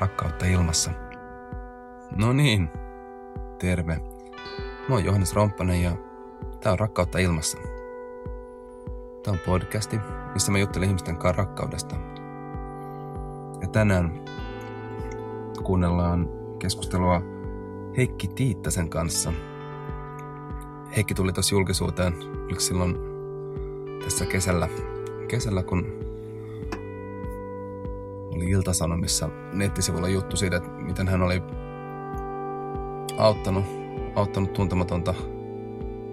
Rakkautta ilmassa. No niin, terve. Mä oon Johannes Romppanen ja tää on Rakkautta ilmassa. Tää on podcasti, missä mä juttelen ihmisten kanssa rakkaudesta. Ja tänään kuunnellaan keskustelua Heikki Tiittasen kanssa. Heikki tuli tuossa julkisuuteen, oliko silloin tässä kesällä, kesällä kun Iltasanomissa nettisivulla juttu siitä, että miten hän oli auttanut, auttanut tuntematonta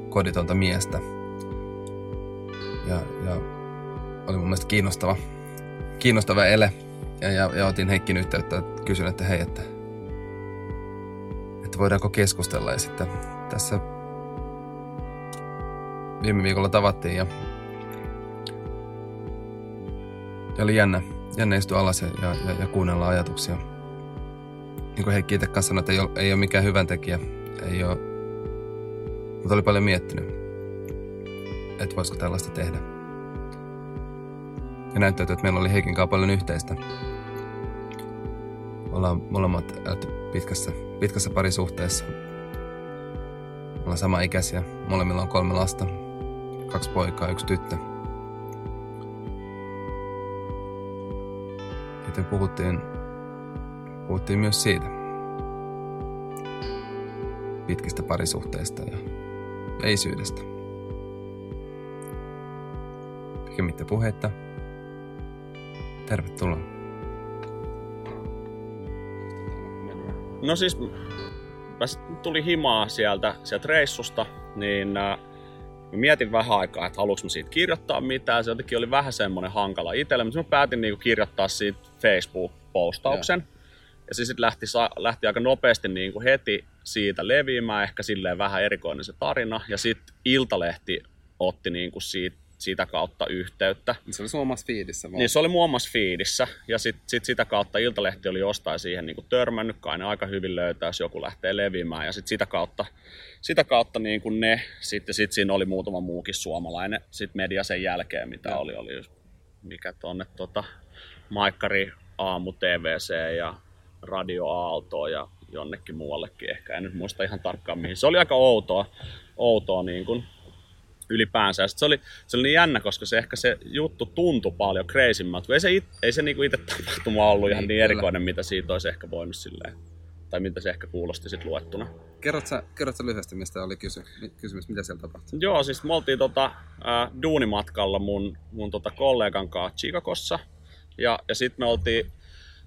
koditonta miestä. Ja, ja oli mun mielestä kiinnostava, kiinnostava ele. Ja, ja, ja otin Heikkin yhteyttä, että kysyin, että hei, että, että voidaanko keskustella. Ja sitten tässä viime viikolla tavattiin ja, ja oli jännä, jännä istua alas ja, ja, ja, ja kuunnella ajatuksia. Niin kuin Heikki itse kanssa sanoi, että ei ole, ei ole mikään hyvän tekijä. Ei ole, mutta oli paljon miettinyt, että voisiko tällaista tehdä. Ja näyttäytyi, että meillä oli Heikin kanssa paljon yhteistä. Ollaan molemmat pitkässä, pitkässä parisuhteessa. Ollaan sama ikäisiä. Molemmilla on kolme lasta. Kaksi poikaa, yksi tyttö. Joten puhuttiin, puhuttiin myös siitä. Pitkistä parisuhteista ja, ja isyydestä. Pikemmittä puhetta. Tervetuloa. No siis, mä tuli himaa sieltä, sieltä reissusta, niin äh, mä mietin vähän aikaa, että haluanko mä siitä kirjoittaa mitään. Se jotenkin oli vähän semmoinen hankala itselle, mutta mä päätin niinku kirjoittaa siitä Facebook-postauksen. Ja, ja se sitten lähti, lähti aika nopeasti niinku heti siitä leviämään, ehkä silleen vähän erikoinen se tarina. Ja sitten Iltalehti otti niinku siitä sitä kautta yhteyttä. Se oli sun omassa fiidissä vaan. Niin se oli mun omassa fiidissä. Ja sitten sit sitä kautta Iltalehti oli jostain siihen niin kuin törmännyt, kai ne aika hyvin löytää, jos joku lähtee leviämään. Ja sitten sitä kautta, sitä kautta niin kuin ne, sitten sit siinä oli muutama muukin suomalainen sit media sen jälkeen, mitä ja. oli, oli just, mikä tonne tota, Maikkari Aamu TVC ja Radio Aalto ja jonnekin muuallekin ehkä, en nyt muista ihan tarkkaan mihin. Se oli aika outoa, outoa niin kuin, ylipäänsä. Ja se oli, se oli niin jännä, koska se ehkä se juttu tuntui paljon kreisimmältä, ei se, it, ei se niinku itse tapahtuma ollut ihan niin, niin erikoinen, mitä siitä olisi ehkä voinut silleen, tai mitä se ehkä kuulosti sitten luettuna. Kerrot sä, kerrot sä lyhyesti, mistä oli kysy, kysymys, mitä siellä tapahtui? Joo, siis me oltiin tota, äh, duunimatkalla mun, mun tota kollegan kanssa Chicagossa, ja, ja sitten me oltiin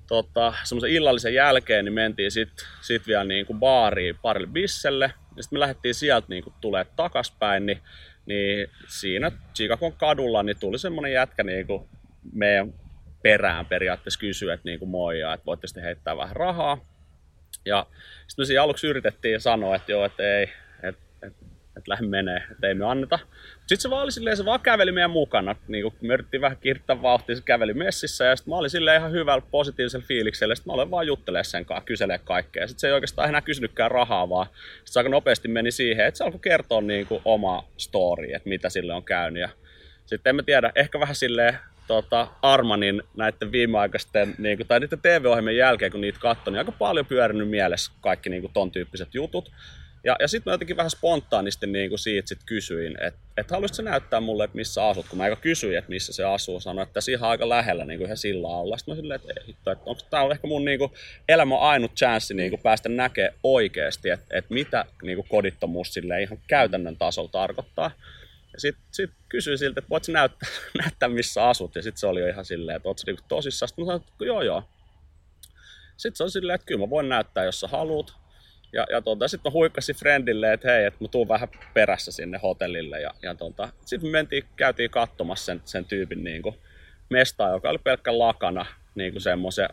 tota, semmoisen illallisen jälkeen, niin mentiin sitten sit vielä niin kuin baariin parille bisselle, ja sitten me lähdettiin sieltä niin kuin tulee takaspäin, niin niin siinä Chicagon kadulla niin tuli semmoinen jätkä niin kuin meidän perään periaatteessa kysyä, että niin kuin moi, ja että voitte sitten heittää vähän rahaa. Ja sitten me siinä aluksi yritettiin sanoa, että joo, että ei, että, että lähde menee, että ei me anneta. Sitten se vaan oli silleen, se vaan käveli meidän mukana. Niin kuin me yritettiin vähän kiirtää vauhtia, se käveli messissä ja sitten mä olin silleen ihan hyvällä positiivisella fiiliksellä. Sitten mä olen vaan juttelemaan sen kanssa, kyselee kaikkea. Sitten se ei oikeastaan enää kysynytkään rahaa, vaan sitten se aika nopeasti meni siihen, että se alkoi kertoa niin kuin oma story, että mitä sille on käynyt. Ja sitten en mä tiedä, ehkä vähän silleen tota, Armanin näiden viimeaikaisten, niin kuin, tai niiden TV-ohjelmien jälkeen, kun niitä katsoin, niin aika paljon pyörinyt mielessä kaikki niin kuin, ton tyyppiset jutut. Ja, ja sitten mä jotenkin vähän spontaanisti niin kuin siitä sit kysyin, että et haluaisitko näyttää mulle, että missä asut, kun mä aika kysyin, että missä se asuu, sanoin, että tässä ihan aika lähellä niin kuin ihan sillä alla. Sitten mä silleen, että, että, että onko tämä ehkä mun niin kuin, elämän ainut chanssi niin kuin päästä näkemään oikeasti, että, että mitä niin kuin kodittomuus sille ihan käytännön tasolla tarkoittaa. Ja sitten sit kysyin siltä, että voitko näyttää, näyttää missä asut, ja sitten se oli jo ihan silleen, että ootko niinku tosissaan. Sitten mä sanoin, että joo joo. Sitten se on silleen, että kyllä mä voin näyttää, jos sä haluat. Ja, ja tuota, sitten mä huikkasin friendille, että hei, että mä tuun vähän perässä sinne hotellille. Ja, ja tuota, sitten me mentiin, käytiin katsomassa sen, sen tyypin niin kuin mestaa, joka oli pelkkä lakana, niin kuin semmoisen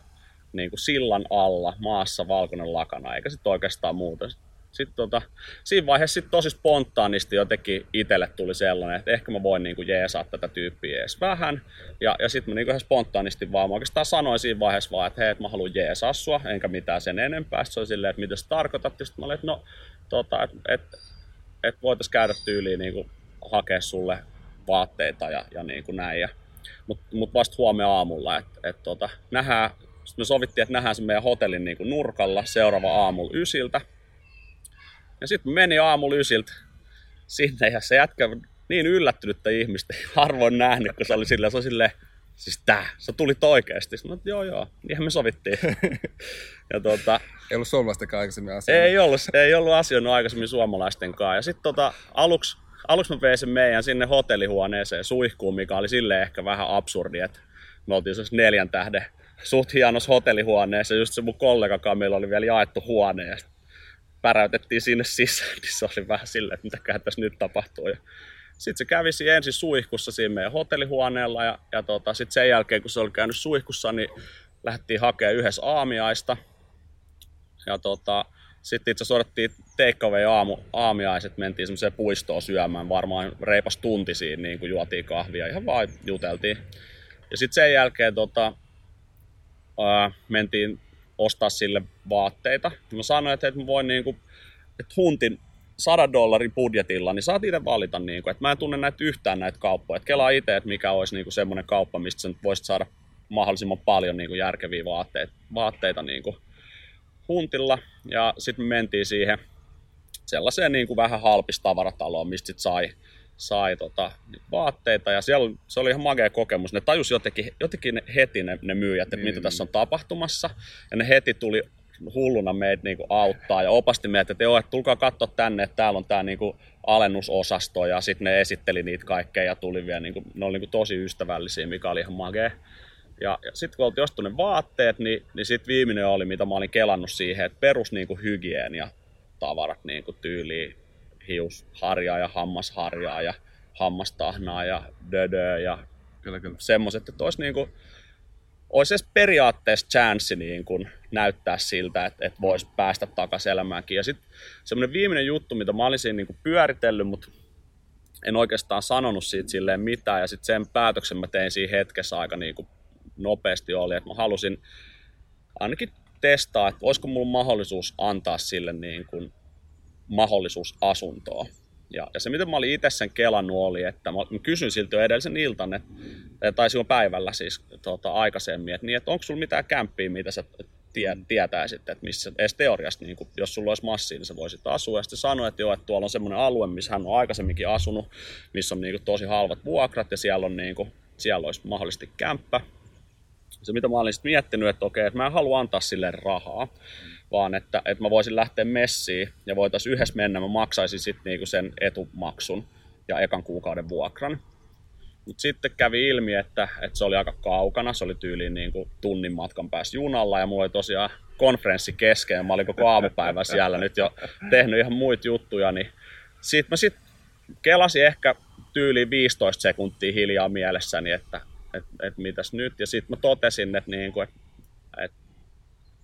niin kuin sillan alla, maassa valkoinen lakana, eikä sitten oikeastaan muuta sitten tota, siinä vaiheessa sit tosi spontaanisti jotenkin itselle tuli sellainen, että ehkä mä voin niinku jeesaa tätä tyyppiä edes vähän. Ja, ja sitten mä niinku ihan spontaanisti vaan, mä oikeastaan sanoin siinä vaiheessa vaan, että hei, että mä haluan jeesaa sua, enkä mitään sen enempää. Se oli silleen, että mitä sä tarkoitat. Ja sitten mä olin, että no, tota, että et, et voitaisiin käydä tyyliin niinku hakea sulle vaatteita ja, ja niin kuin näin. Mutta mut vasta huomenna aamulla, että et, tota, nähdään Sitten me sovittiin, että nähdään se meidän hotellin niin kuin nurkalla seuraava aamulla ysiltä. Ja sitten meni aamulla ysiltä sinne ja se jätkä niin yllättynyttä ihmistä harvoin nähnyt, kun se oli silleen, se oli silleen, siis tää, se tuli oikeasti. Sitten joo joo, niinhän me sovittiin. ja tota, ei ollut suomalaistenkaan aikaisemmin asioinut. Ei ollut, ei ollut asioinut aikaisemmin suomalaisten kanssa. Ja sitten tota, aluksi, aluksi mä vein sen meidän sinne hotellihuoneeseen suihkuun, mikä oli silleen ehkä vähän absurdi, että me oltiin siis neljän tähden suht hienossa hotellihuoneessa. Just se mun kollega meillä oli vielä jaettu huone ja päräytettiin sinne sisään, niin se oli vähän silleen, että mitäköhän tässä nyt tapahtuu. Ja sitten se kävisi ensin suihkussa siinä meidän hotellihuoneella ja, ja tota, sitten sen jälkeen, kun se oli käynyt suihkussa, niin lähdettiin hakemaan yhdessä aamiaista. Ja tota, sitten itse asiassa take aamu, aamiaiset, mentiin semmoiseen puistoon syömään, varmaan reipas tunti siinä, niin kuin juotiin kahvia, ihan vaan juteltiin. Ja sitten sen jälkeen tota, ää, mentiin ostaa sille vaatteita. Mä sanoin, että, että mä voin niin kuin, että huntin 100 dollarin budjetilla, niin saat itse valita, niin kuin, että mä en tunne näitä yhtään näitä kauppoja. Että kelaa itse, että mikä olisi niin kuin semmoinen kauppa, mistä sä voisit saada mahdollisimman paljon niin kuin järkeviä vaatteita, vaatteita niin kuin huntilla. Ja sitten me mentiin siihen sellaiseen niin kuin vähän halpista tavarataloon, mistä sit sai, sai tota, vaatteita. Ja siellä se oli ihan magea kokemus. Ne tajusi jotenkin, jotenkin heti ne, ne myyjät, että mm. mitä tässä on tapahtumassa. Ja ne heti tuli hulluna meitä niinku auttaa ja opasti meitä, että joo, että tulkaa katsoa tänne, että täällä on tämä niinku alennusosasto ja sitten ne esitteli niitä kaikkea ja tuli vielä, niinku, ne oli niinku tosi ystävällisiä, mikä oli ihan magea. Ja, ja sitten kun oltiin ne vaatteet, niin, niin sitten viimeinen oli, mitä mä olin kelannut siihen, että perus niinku hygienia tavarat niinku tyyliin hiusharjaa ja hammasharjaa ja hammastahnaa ja dödöä ja kyllä, kyllä. semmoiset, että olisi niinku, olisi edes periaatteessa chanssi niin kuin näyttää siltä, että, että voisi päästä takaisin elämäänkin. Ja sitten semmoinen viimeinen juttu, mitä mä olisin niin kuin pyöritellyt, mutta en oikeastaan sanonut siitä silleen mitään. Ja sitten sen päätöksen mä tein siinä hetkessä aika niin kuin nopeasti oli, että mä halusin ainakin testaa, että voisiko mulla mahdollisuus antaa sille niin kuin mahdollisuus asuntoa. Ja, ja se, mitä mä olin itse sen kelannut, oli, että mä, mä kysyin siltä jo edellisen iltan, että, tai silloin päivällä siis tota, aikaisemmin, että, niin, että onko sulla mitään kämppiä, mitä sä tie, tietäisit, että missä edes teoriasta, niin kun, jos sulla olisi massia, niin sä voisit asua. Ja sitten sanoi, että joo, että tuolla on semmoinen alue, missä hän on aikaisemminkin asunut, missä on niin kuin, tosi halvat vuokrat ja siellä, on, niin kuin, siellä olisi mahdollisesti kämppä. Se, mitä mä olin sitten miettinyt, että okei, että mä en halua antaa sille rahaa, vaan että, että mä voisin lähteä messiin ja voitaisiin yhdessä mennä, mä maksaisin sitten niinku sen etumaksun ja ekan kuukauden vuokran. Mutta sitten kävi ilmi, että, että se oli aika kaukana, se oli tyyliin niin kuin tunnin matkan päässä junalla ja mulla oli tosiaan konferenssi kesken, mä olin koko aamupäivä siellä nyt jo tehnyt ihan muita juttuja, niin sitten mä sitten kelasin ehkä tyyliin 15 sekuntia hiljaa mielessäni, että että et mitäs nyt, ja sitten mä totesin, että, niin kuin, että, että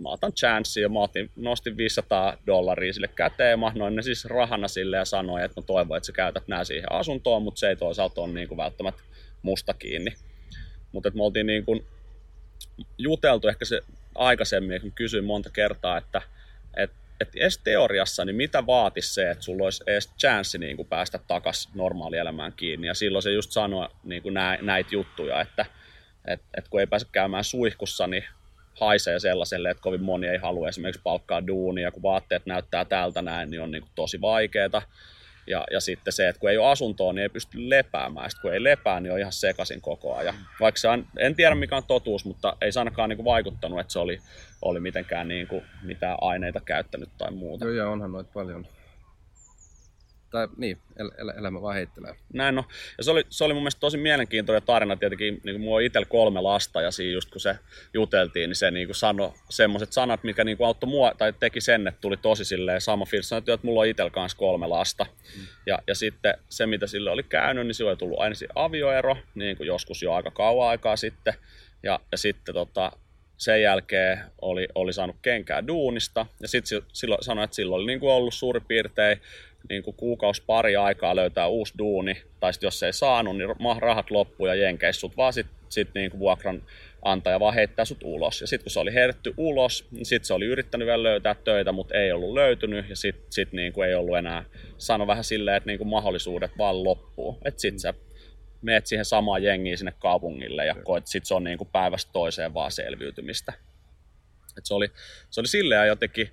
mä otan chanssi ja mä otin, nostin 500 dollaria sille käteen, mä noin ne siis rahana sille ja sanoin, että mä toivon, että sä käytät nämä siihen asuntoon, mutta se ei toisaalta ole niin kuin välttämättä musta kiinni. Mutta me oltiin niin kuin juteltu ehkä se aikaisemmin, kun kysyin monta kertaa, että, että, että edes teoriassa, niin mitä vaatisi se, että sulla olisi edes chanssi niin kuin päästä takaisin normaalielämään kiinni. Ja silloin se just sanoi niin kuin näitä juttuja, että, että, että kun ei pääse käymään suihkussa, niin haisee sellaiselle, että kovin moni ei halua esimerkiksi palkkaa duunia, kun vaatteet näyttää tältä näin, niin on niin kuin tosi vaikeaa. Ja, ja sitten se, että kun ei ole asuntoa, niin ei pysty lepäämään. Sitten kun ei lepää, niin on ihan sekaisin koko ajan. Vaikka se on, en tiedä mikä on totuus, mutta ei se ainakaan niin kuin vaikuttanut, että se oli, oli mitenkään niin kuin mitään aineita käyttänyt tai muuta. Joo, ja onhan noita paljon tai niin, el- el- elämä vaan heittelee. Näin no. Ja se oli, se oli mun mielestä tosi mielenkiintoinen tarina. Tietenkin niin kuin mulla on itsellä kolme lasta ja siinä just kun se juteltiin, niin se niin kuin sanoi semmoiset sanat, mikä niin kuin auttoi mua, tai teki sen, että tuli tosi silleen sama fiilis. Sanoi, että mulla on itsellä kanssa kolme lasta. Mm. Ja, ja sitten se, mitä sille oli käynyt, niin silloin oli tullut aina avioero, niin kuin joskus jo aika kauan aikaa sitten. Ja, ja sitten tota, sen jälkeen oli, oli saanut kenkää duunista. Ja sitten silloin sanoi, että silloin oli niin kuin ollut suurin piirtein niin kuin kuukausi pari aikaa löytää uusi duuni, tai sit jos ei saanut, niin rahat loppuu ja jenkeissä sut vaan sit, sit niin kuin vuokran antaja vaan heittää sut ulos. Ja sitten kun se oli heitetty ulos, niin sitten se oli yrittänyt vielä löytää töitä, mutta ei ollut löytynyt, ja sitten sit niin kuin ei ollut enää, sano vähän silleen, että niin kuin mahdollisuudet vaan loppuu. Että sitten sä meet siihen samaan jengiin sinne kaupungille ja koet, sit se on niin kuin päivästä toiseen vaan selviytymistä. Et se, oli, se oli silleen jotenkin,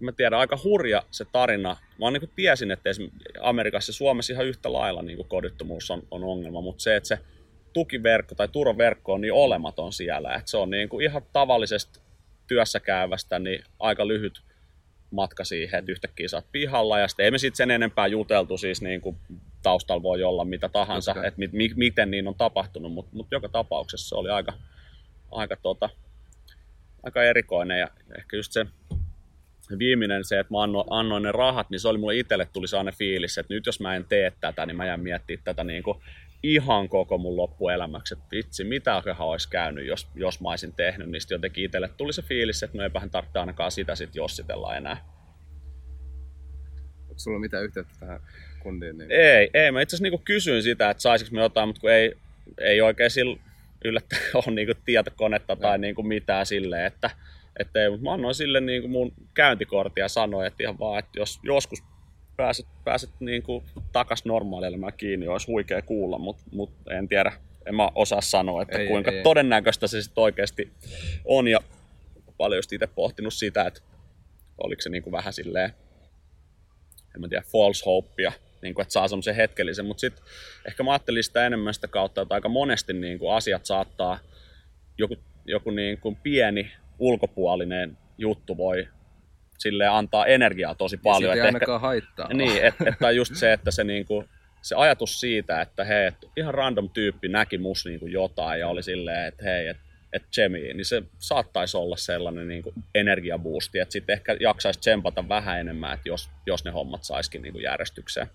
mä tiedän, aika hurja se tarina. Mä niin tiesin, että Amerikassa ja Suomessa ihan yhtä lailla niin kodittomuus on, on ongelma, mutta se, että se tukiverkko tai turvaverkko on niin olematon siellä, että se on niin kuin ihan tavallisesta työssä käyvästä niin aika lyhyt matka siihen, että yhtäkkiä sä oot pihalla ja sitten ei me sitten sen enempää juteltu, siis niin kuin taustalla voi olla mitä tahansa, okay. että mi, mi, miten niin on tapahtunut, mutta mut joka tapauksessa se oli aika, aika, tota, aika erikoinen ja ehkä just se viimeinen se, että mä annoin, annoin ne rahat, niin se oli mulle itselle tuli sellainen fiilis, että nyt jos mä en tee tätä, niin mä jään miettimään tätä niin kuin ihan koko mun loppuelämäksi, että vitsi, mitä olisi käynyt, jos, jos mä olisin tehnyt, niin sitten jotenkin itselle tuli se fiilis, että no eipähän tarvitse ainakaan sitä sitten jossitella enää. Onko sulla mitään yhteyttä tähän kundiin? Niin... Ei, ei. Mä itse asiassa niin kysyin sitä, että saisinko me jotain, mutta kun ei, ei oikein sillä yllättäen ole niin tietokonetta tai niin kuin mitään silleen, että, että ei, mutta mä annoin sille niin kuin mun käyntikortin ja sanoin, että ihan vaan, että jos joskus pääset, pääset niin kuin takas normaalielämään kiinni, olisi huikea kuulla, mutta mut en tiedä, en mä osaa sanoa, että ei, kuinka ei, todennäköistä se sitten oikeasti on. Ja paljon just itse pohtinut sitä, että oliko se niin kuin vähän silleen, en mä tiedä, false hopea, niin kuin, että saa semmoisen hetkellisen, mutta sitten ehkä mä ajattelin sitä enemmän sitä kautta, että aika monesti niin kuin asiat saattaa, joku, joku niin kuin pieni ulkopuolinen juttu voi sille antaa energiaa tosi paljon. Ja ei ainakaan ehkä, haittaa. Niin, että et, et just se, että se, niinku, se ajatus siitä, että hei, et ihan random tyyppi näki mus niinku jotain ja oli silleen, että hei, että et Jemi, niin se saattaisi olla sellainen niin kuin energiaboosti, että sitten ehkä jaksaisi tsempata vähän enemmän, että jos, jos ne hommat saisikin niin kuin järjestykseen.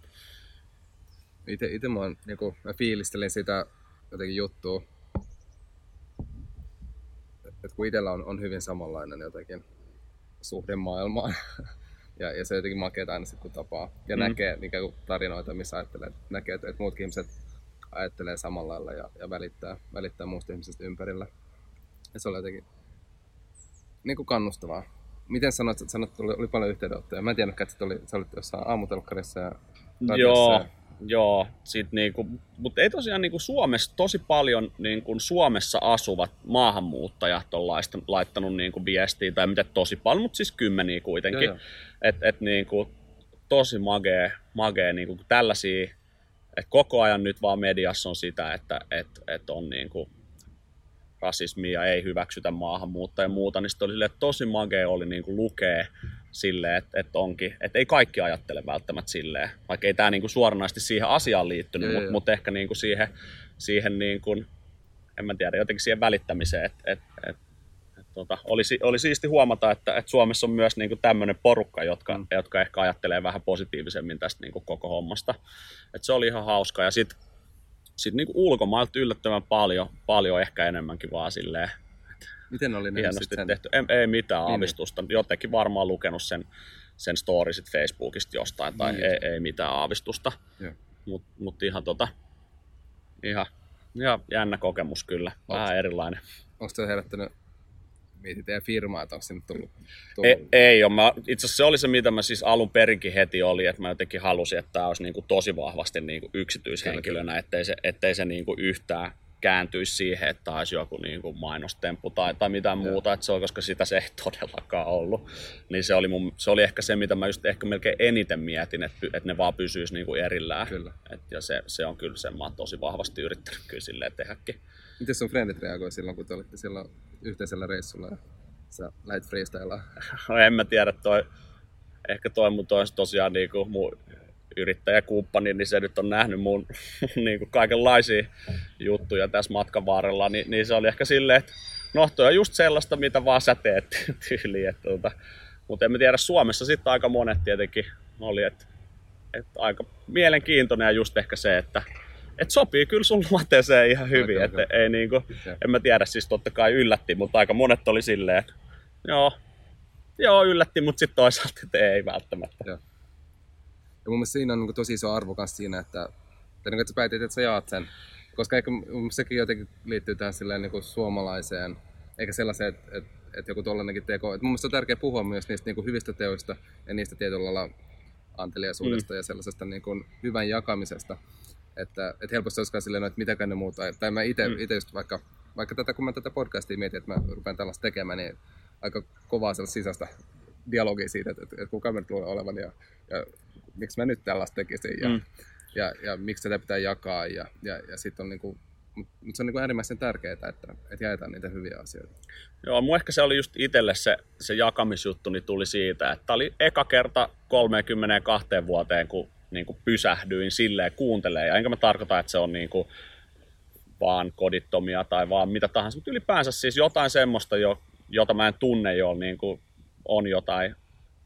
Itse, itse mä, oon, niin kuin, mä fiilistelin sitä jotenkin juttua, että kun itsellä on, on hyvin samanlainen jotenkin suhde maailmaan. ja, ja se jotenkin makeaa aina sitten, kun tapaa ja mm. näkee niin kuin tarinoita, missä ajattelee, näkee, että, että muutkin ihmiset ajattelee samalla lailla ja, ja välittää, välittää muusta ihmisistä ympärillä. Ja se oli jotenkin niin kuin kannustavaa. Miten sanoit, että sanot, oli, oli paljon yhteydenottoja? Mä en tiennyt, että oli, sä olit jossain aamutelkkarissa ja Joo, ja... Joo, sit niinku, mutta ei tosiaan niinku Suomessa tosi paljon niinku Suomessa asuvat maahanmuuttajat on laittanut, laittanut niinku viestiä, tai mitä tosi paljon, mutta siis kymmeniä kuitenkin. Että et niinku, tosi magee, magee niinku tällaisia, että koko ajan nyt vaan mediassa on sitä, että et, et on niinku rasismia, ei hyväksytä maahanmuuttajia ja muuta, niin oli sille, että tosi magee oli niinku lukea silleen, että, että onkin, että ei kaikki ajattele välttämättä silleen, vaikka ei tämä niinku suoranaisesti siihen asiaan liittynyt, mutta mut ehkä niinku siihen, siihen niinku, en mä tiedä, jotenkin siihen välittämiseen, että et, et, et, tota, oli, oli siisti huomata, että, että Suomessa on myös niinku tämmöinen porukka, jotka, mm. jotka ehkä ajattelee vähän positiivisemmin tästä niinku koko hommasta. Et se oli ihan hauska ja sitten sit niinku ulkomailta yllättävän paljon, paljon ehkä enemmänkin vaan silleen, Miten oli hienosti sen? tehty. Ei, ei mitään niin, niin. aavistusta. Niin. Jotenkin varmaan lukenut sen, sen story sit Facebookista jostain, tai niin, ei, ei mitään aavistusta. Mutta mut ihan, tota, ihan, ihan jännä kokemus kyllä, vähän erilainen. Onko se herättänyt mietit teidän firmaa, että onko sinne tullut? tullut? Ei, ei ole. Mä, itse asiassa se oli se, mitä mä siis alun perinkin heti oli, että mä jotenkin halusin, että tämä olisi niin kuin tosi vahvasti niin kuin yksityishenkilönä, ettei se, ettei se niin kuin yhtään kääntyisi siihen, että olisi joku niin kuin mainostemppu tai, tai mitään muuta, että se on, koska sitä se ei todellakaan ollut. Niin se oli, mun, se oli ehkä se, mitä mä just ehkä melkein eniten mietin, että, että ne vaan pysyisi niin kuin erillään. Kyllä. Et, ja se, se on kyllä sen, mä oon tosi vahvasti yrittänyt kyllä silleen tehdäkin. Miten sun frendit reagoi silloin, kun te olitte siellä yhteisellä reissulla ja sä lähit freestylaan? No en mä tiedä, toi, ehkä toi mun tosiaan niin kuin mun yrittäjäkumppani, niin se nyt on nähnyt mun niin kuin kaikenlaisia juttuja tässä matkan varrella, niin, niin se oli ehkä silleen, että no toi on just sellaista, mitä vaan sä teet tyyliin. Että, tuota, mutta en mä tiedä, Suomessa sitten aika monet tietenkin oli, että, että aika mielenkiintoinen ja just ehkä se, että et sopii kyllä sun luonteeseen ihan hyvin, että ei niinku, en mä tiedä, siis totta kai yllätti, mutta aika monet oli silleen, että joo, joo yllätti, mutta sitten toisaalta, että ei välttämättä. Joo. Ja mun mielestä siinä on niin tosi iso arvo siinä, että, että, niin, että sä päätit, että sä jaat sen. Koska ehkä sekin jotenkin liittyy tähän silleen niin kuin suomalaiseen, eikä sellaiseen, että, että, että joku tollanenkin teko. Että mun mielestä on tärkeää puhua myös niistä niin kuin hyvistä teoista ja niistä tietyllä lailla anteliaisuudesta mm. ja sellaisesta niin kuin hyvän jakamisesta. Että, että helposti olisikaan silleen, että mitäkään ne muuta. Tai mä itse mm. just vaikka, vaikka tätä, kun mä tätä podcastia mietin, että mä rupean tällaista tekemään, niin aika kovaa sellaista sisäistä dialogia siitä, että, että, että kuka me tulee olevan ja, ja miksi mä nyt tällaista tekisin ja, mm. ja, ja, miksi tätä pitää jakaa. Ja, ja, ja sitten on niinku, mutta se on niin äärimmäisen tärkeää, että, että jaetaan niitä hyviä asioita. Joo, mun ehkä se oli just itselle se, se jakamisjuttu, niin tuli siitä, että oli eka kerta 32 vuoteen, kun niin kuin pysähdyin silleen kuuntelee. Ja enkä mä tarkoita, että se on niin kuin vaan kodittomia tai vaan mitä tahansa, mutta ylipäänsä siis jotain semmoista, jo, jota mä en tunne jo, niin kuin on jotain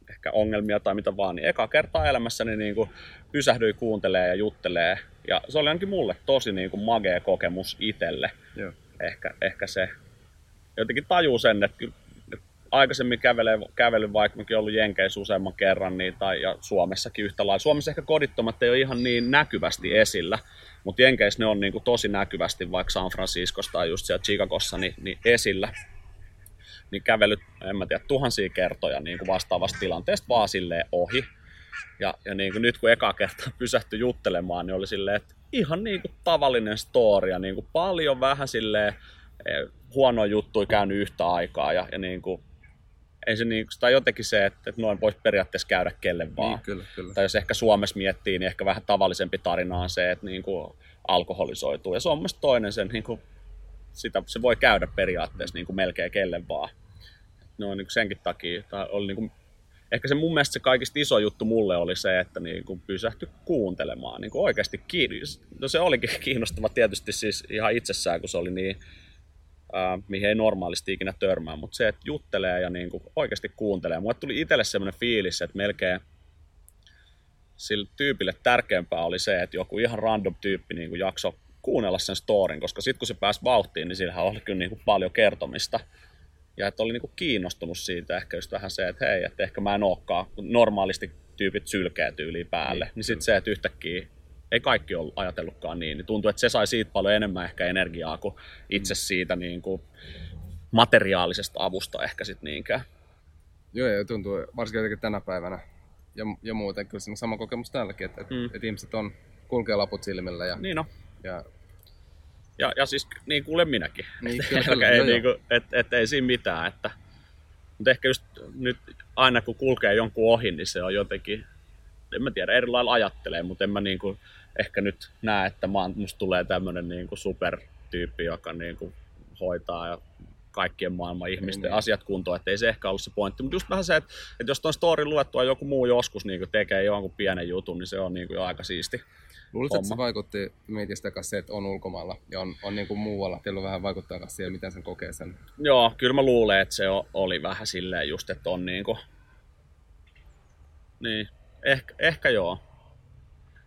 ehkä ongelmia tai mitä vaan, niin eka kertaa elämässäni niin kuin pysähdyin kuuntelee ja juttelee. Ja se oli ainakin mulle tosi niin kuin magea kokemus itselle. Joo. Ehkä, ehkä se jotenkin tajuu sen, että aikaisemmin kävelee, kävellyt, vaikka mäkin ollut Jenkeissä useamman kerran, niin, tai ja Suomessakin yhtä lailla. Suomessa ehkä kodittomat ei ole ihan niin näkyvästi esillä, mutta Jenkeissä ne on niin kuin tosi näkyvästi, vaikka San Franciscossa tai just siellä Chicagossa, niin, niin esillä. Niin kävellyt, en mä tiedä, tuhansia kertoja niin kuin vastaavasta tilanteesta vaan silleen ohi. Ja, ja niin kuin nyt kun eka kerta pysähtyi juttelemaan, niin oli silleen, että ihan niin kuin tavallinen story ja niin kuin paljon vähän silleen eh, huono juttu käynyt yhtä aikaa ja, ja niin kuin ei se niin, tai jotenkin se, että, että noin voisi periaatteessa käydä kelle niin, vaan. Niin, kyllä, kyllä. Tai jos ehkä Suomessa miettii, niin ehkä vähän tavallisempi tarina on se, että niin kuin alkoholisoituu. Ja se on mielestäni toinen sen, niin kuin, sitä, se voi käydä periaatteessa niin kuin melkein kelle vaan. No niin kuin senkin takia, tai oli niin kuin, ehkä se mun mielestä se kaikista iso juttu mulle oli se, että niin kuin pysähtyi kuuntelemaan niin kuin oikeasti kiinni. No se olikin kiinnostava tietysti siis ihan itsessään, kun se oli niin äh, mihin ei normaalisti ikinä törmää, mutta se, että juttelee ja niin kuin oikeasti kuuntelee. Mulle tuli itselle semmoinen fiilis, että melkein sille tyypille tärkeämpää oli se, että joku ihan random tyyppi niin kuin jakso kuunnella sen storin, koska sitten kun se pääsi vauhtiin, niin sillähän oli kyllä niin kuin paljon kertomista. Ja että oli niin kuin kiinnostunut siitä ehkä just vähän se, että hei, että ehkä mä en olekaan, kun normaalisti tyypit sylkee tyyliin päälle, niin, niin sitten se, että yhtäkkiä ei kaikki ole ajatellutkaan niin, niin tuntuu, että se sai siitä paljon enemmän ehkä energiaa kuin itse siitä niin kuin materiaalisesta avusta ehkä sitten niinkään. Joo, ja tuntuu varsinkin jotenkin tänä päivänä ja, ja muuten kyllä se sama kokemus täälläkin, että, mm. että ihmiset on, kulkee laput silmillä ja, niin no. Ja ja, ja siis niin kuulen minäkin. Niin, kyllä, kyllä, ei, niin kuin, et, et, ei siinä mitään. Että, mutta ehkä just nyt aina kun kulkee jonkun ohi, niin se on jotenkin, en mä tiedä, eri lailla ajattelee, mutta en mä niin kuin, ehkä nyt näe, että musta tulee tämmöinen niin kuin supertyyppi, joka niin kuin hoitaa ja kaikkien maailman ihmisten niin, asiat kuntoon, että ei se ehkä ollut se pointti. Mutta just vähän se, että, että jos tuon story luettua joku muu joskus niin kuin tekee jonkun pienen jutun, niin se on niin kuin jo aika siisti. Luuletko, että se vaikutti mietistä kanssa se, että on ulkomailla ja on, on niin kuin muualla? Teillä vähän vaikuttaa kanssa siihen, miten sen kokee sen? Joo, kyllä mä luulen, että se oli vähän silleen just, että on niin kuin... Niin, ehkä, ehkä joo.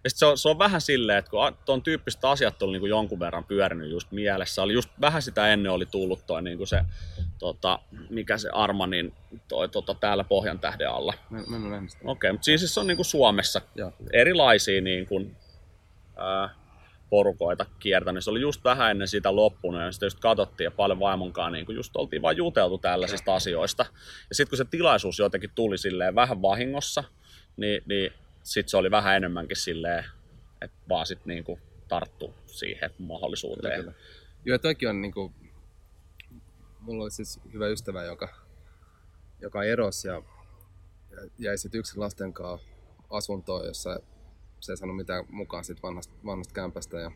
Ja se on, se on vähän silleen, että kun tuon tyyppistä asiat oli niin kuin jonkun verran pyörinyt just mielessä, oli just vähän sitä ennen oli tullut toi niin kuin se, tota, mikä se Armanin toi, tota, täällä Pohjan tähden alla. Mä, mä en Okei, okay, mutta siis se on niin kuin Suomessa ja. erilaisia niin kuin, ää, porukoita kiertänyt. Se oli just vähän ennen sitä loppunut ja sitten just katsottiin ja paljon vaimonkaan niin kuin just oltiin vain juteltu tällaisista asioista. Ja sitten kun se tilaisuus jotenkin tuli silleen vähän vahingossa, niin, niin sitten se oli vähän enemmänkin silleen, että vaan sitten niinku tarttu siihen mahdollisuuteen. Kyllä, kyllä. Joo, toikin on niinku, mulla oli siis hyvä ystävä, joka, joka erosi ja, ja jäi sitten yksin lasten kanssa asuntoon, jossa se ei sanonut mitään mukaan siitä vanhasta, vanhasta kämpästä. Ja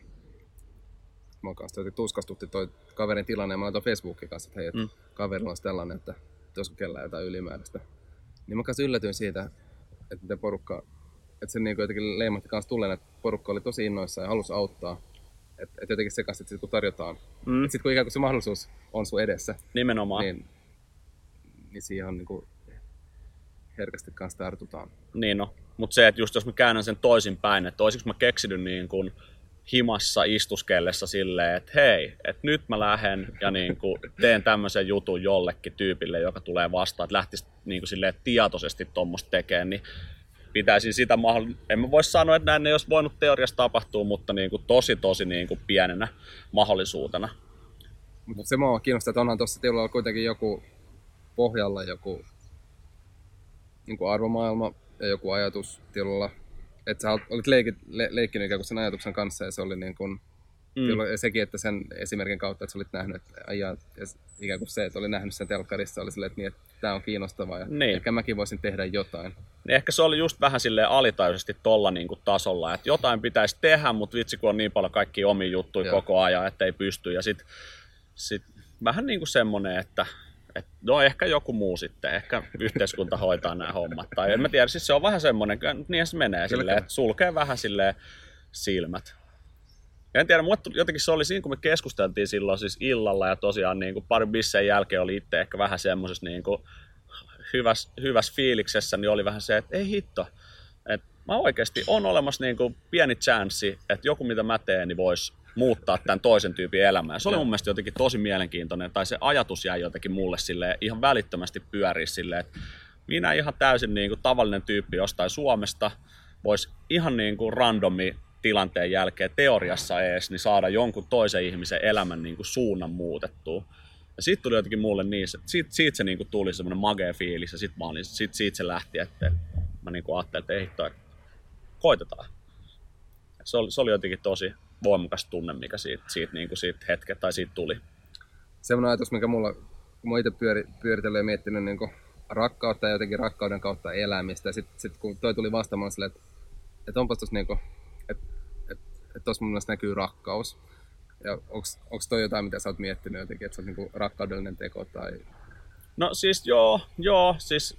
mä kanssa tuskastutti toi kaverin tilanne ja mä laitoin Facebookin kanssa, että hei, että mm. kaverilla on tällainen, että olisiko kellään jotain ylimääräistä. Niin mä kanssa yllätyin siitä, että miten porukka että se niin jotenkin leimahti kanssa tulee, että porukka oli tosi innoissa ja halusi auttaa. Että et jotenkin sekaisin, että sit kun tarjotaan, mm. että sitten kun ikään kuin se mahdollisuus on sun edessä, Nimenomaan. niin, niin siihen on niin kuin herkästi kanssa tartutaan. Niin no, mutta se, että just jos mä käännän sen toisinpäin, että olisiko mä keksinyt niin kuin himassa istuskellessa silleen, että hei, että nyt mä lähden ja niin kuin teen tämmöisen jutun jollekin tyypille, joka tulee vastaan, että lähtisi niin kuin silleen tietoisesti tuommoista tekemään, niin pitäisin sitä mahdoll- en mä voi sanoa, että näin ei olisi voinut teoriassa tapahtua, mutta niin kuin tosi tosi niin kuin pienenä mahdollisuutena. Mutta se mua kiinnostaa, että onhan tuossa teillä kuitenkin joku pohjalla joku niin kuin arvomaailma ja joku ajatus tilalla. Että sä olit leikit, le, leikkinyt ikään kuin sen ajatuksen kanssa ja se oli niin kuin Mm. Ja sekin, että sen esimerkin kautta, että sä olit nähnyt, että ajaa, ja ikään kuin se, että oli nähnyt sen telkkarissa, oli silleen, että, niin, että tämä on kiinnostavaa ja niin. ehkä mäkin voisin tehdä jotain. Niin ehkä se oli just vähän sille alitajuisesti tolla niin kuin tasolla, että jotain pitäisi tehdä, mutta vitsi kun on niin paljon kaikki omi juttuja Joo. koko ajan, että ei pysty. Ja sitten sit vähän niin kuin semmoinen, että et no ehkä joku muu sitten, ehkä yhteiskunta hoitaa nämä hommat. Tai en mä tiedä, siis se on vähän semmoinen, niin se menee silleen, että sulkee vähän silleen silmät. Ja en tiedä, mutta jotenkin se oli siinä, kun me keskusteltiin silloin siis illalla ja tosiaan niin kuin pari bisseen jälkeen oli itse ehkä vähän semmoisessa niin kuin hyvässä, hyvässä fiiliksessä, niin oli vähän se, että ei hitto, että mä oikeasti on olemassa niin kuin pieni chanssi, että joku mitä mä teen, niin voisi muuttaa tämän toisen tyypin elämää. Se oli mun mielestä jotenkin tosi mielenkiintoinen, tai se ajatus jäi jotenkin mulle sille ihan välittömästi pyöriä silleen, että minä ihan täysin niin kuin tavallinen tyyppi jostain Suomesta voisi ihan niin kuin randomi tilanteen jälkeen teoriassa ees, niin saada jonkun toisen ihmisen elämän niin kuin suunnan muutettua. Ja sitten tuli jotenkin mulle niin, että siitä, siitä se niin kuin tuli semmoinen magea fiilis ja sitten olin, sit, siitä se lähti, että mä niin kuin ajattelin, että ei hittoa, koitetaan. Se oli, se oli jotenkin tosi voimakas tunne, mikä siitä, siitä, niin kuin siitä hetke, tai siitä tuli. Semmoinen ajatus, mikä mulla, kun mä itse pyöri, pyöritellyt ja miettinyt niin kuin rakkautta ja jotenkin rakkauden kautta elämistä, sitten sit, kun toi tuli vastaamaan silleen, että, että onpas tuossa niin kuin, että, että, että tuossa mun mielestä näkyy rakkaus. Ja onko toi jotain, mitä sä oot miettinyt jotenkin, että se on niinku rakkaudellinen teko tai... No siis joo, joo, siis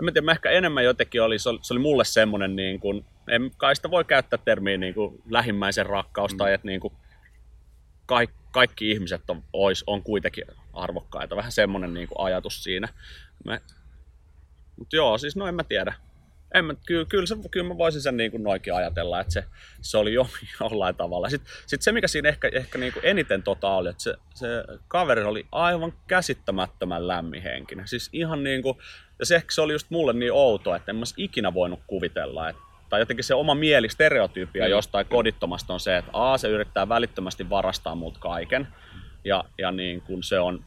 en mä tiedä, mä ehkä enemmän jotenkin oli, se oli, se oli mulle semmoinen, niin kuin, en kai sitä voi käyttää termiä niin kuin lähimmäisen rakkaus mm. tai että niin kuin kaikki, kaikki ihmiset on, ois, on kuitenkin arvokkaita. Vähän semmoinen niin kuin ajatus siinä. Mutta joo, siis no en mä tiedä en mä, kyllä, kyllä, se, kyllä mä voisin sen niin kuin noinkin ajatella, että se, se oli jo jollain tavalla. Sitten sit se, mikä siinä ehkä, ehkä niin kuin eniten tota oli, että se, se kaveri oli aivan käsittämättömän lämmihenkinen. Siis ihan niin kuin, ja se ehkä se oli just mulle niin outo, että en mä ikinä voinut kuvitella, että tai jotenkin se oma mieli, stereotypia mm. jostain kodittomasta on se, että A, se yrittää välittömästi varastaa multa kaiken, ja, ja niin kuin se on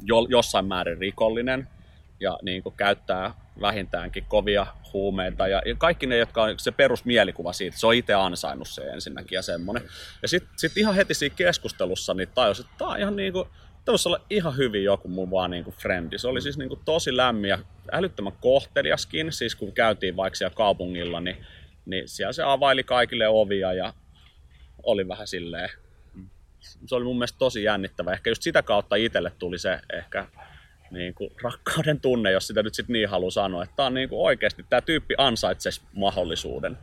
jo, jossain määrin rikollinen, ja niin kuin käyttää vähintäänkin kovia huumeita ja, ja kaikki ne, jotka on se perusmielikuva siitä, se on itse ansainnut se ensinnäkin ja semmoinen. Ja sitten sit ihan heti siinä keskustelussa niin tajus, että tämä on ihan niinku, voisi olla ihan hyvin joku mun vaan niinku frendi. Se oli siis niinku tosi lämmin ja älyttömän kohteliaskin, siis kun käytiin vaikka siellä kaupungilla, niin, niin siellä se availi kaikille ovia ja oli vähän silleen, se oli mun mielestä tosi jännittävä. Ehkä just sitä kautta itselle tuli se ehkä niin kuin rakkauden tunne, jos sitä nyt sitten niin haluaa sanoa. Että tämä on niin kuin oikeasti, tämä tyyppi ansaitsisi mahdollisuuden.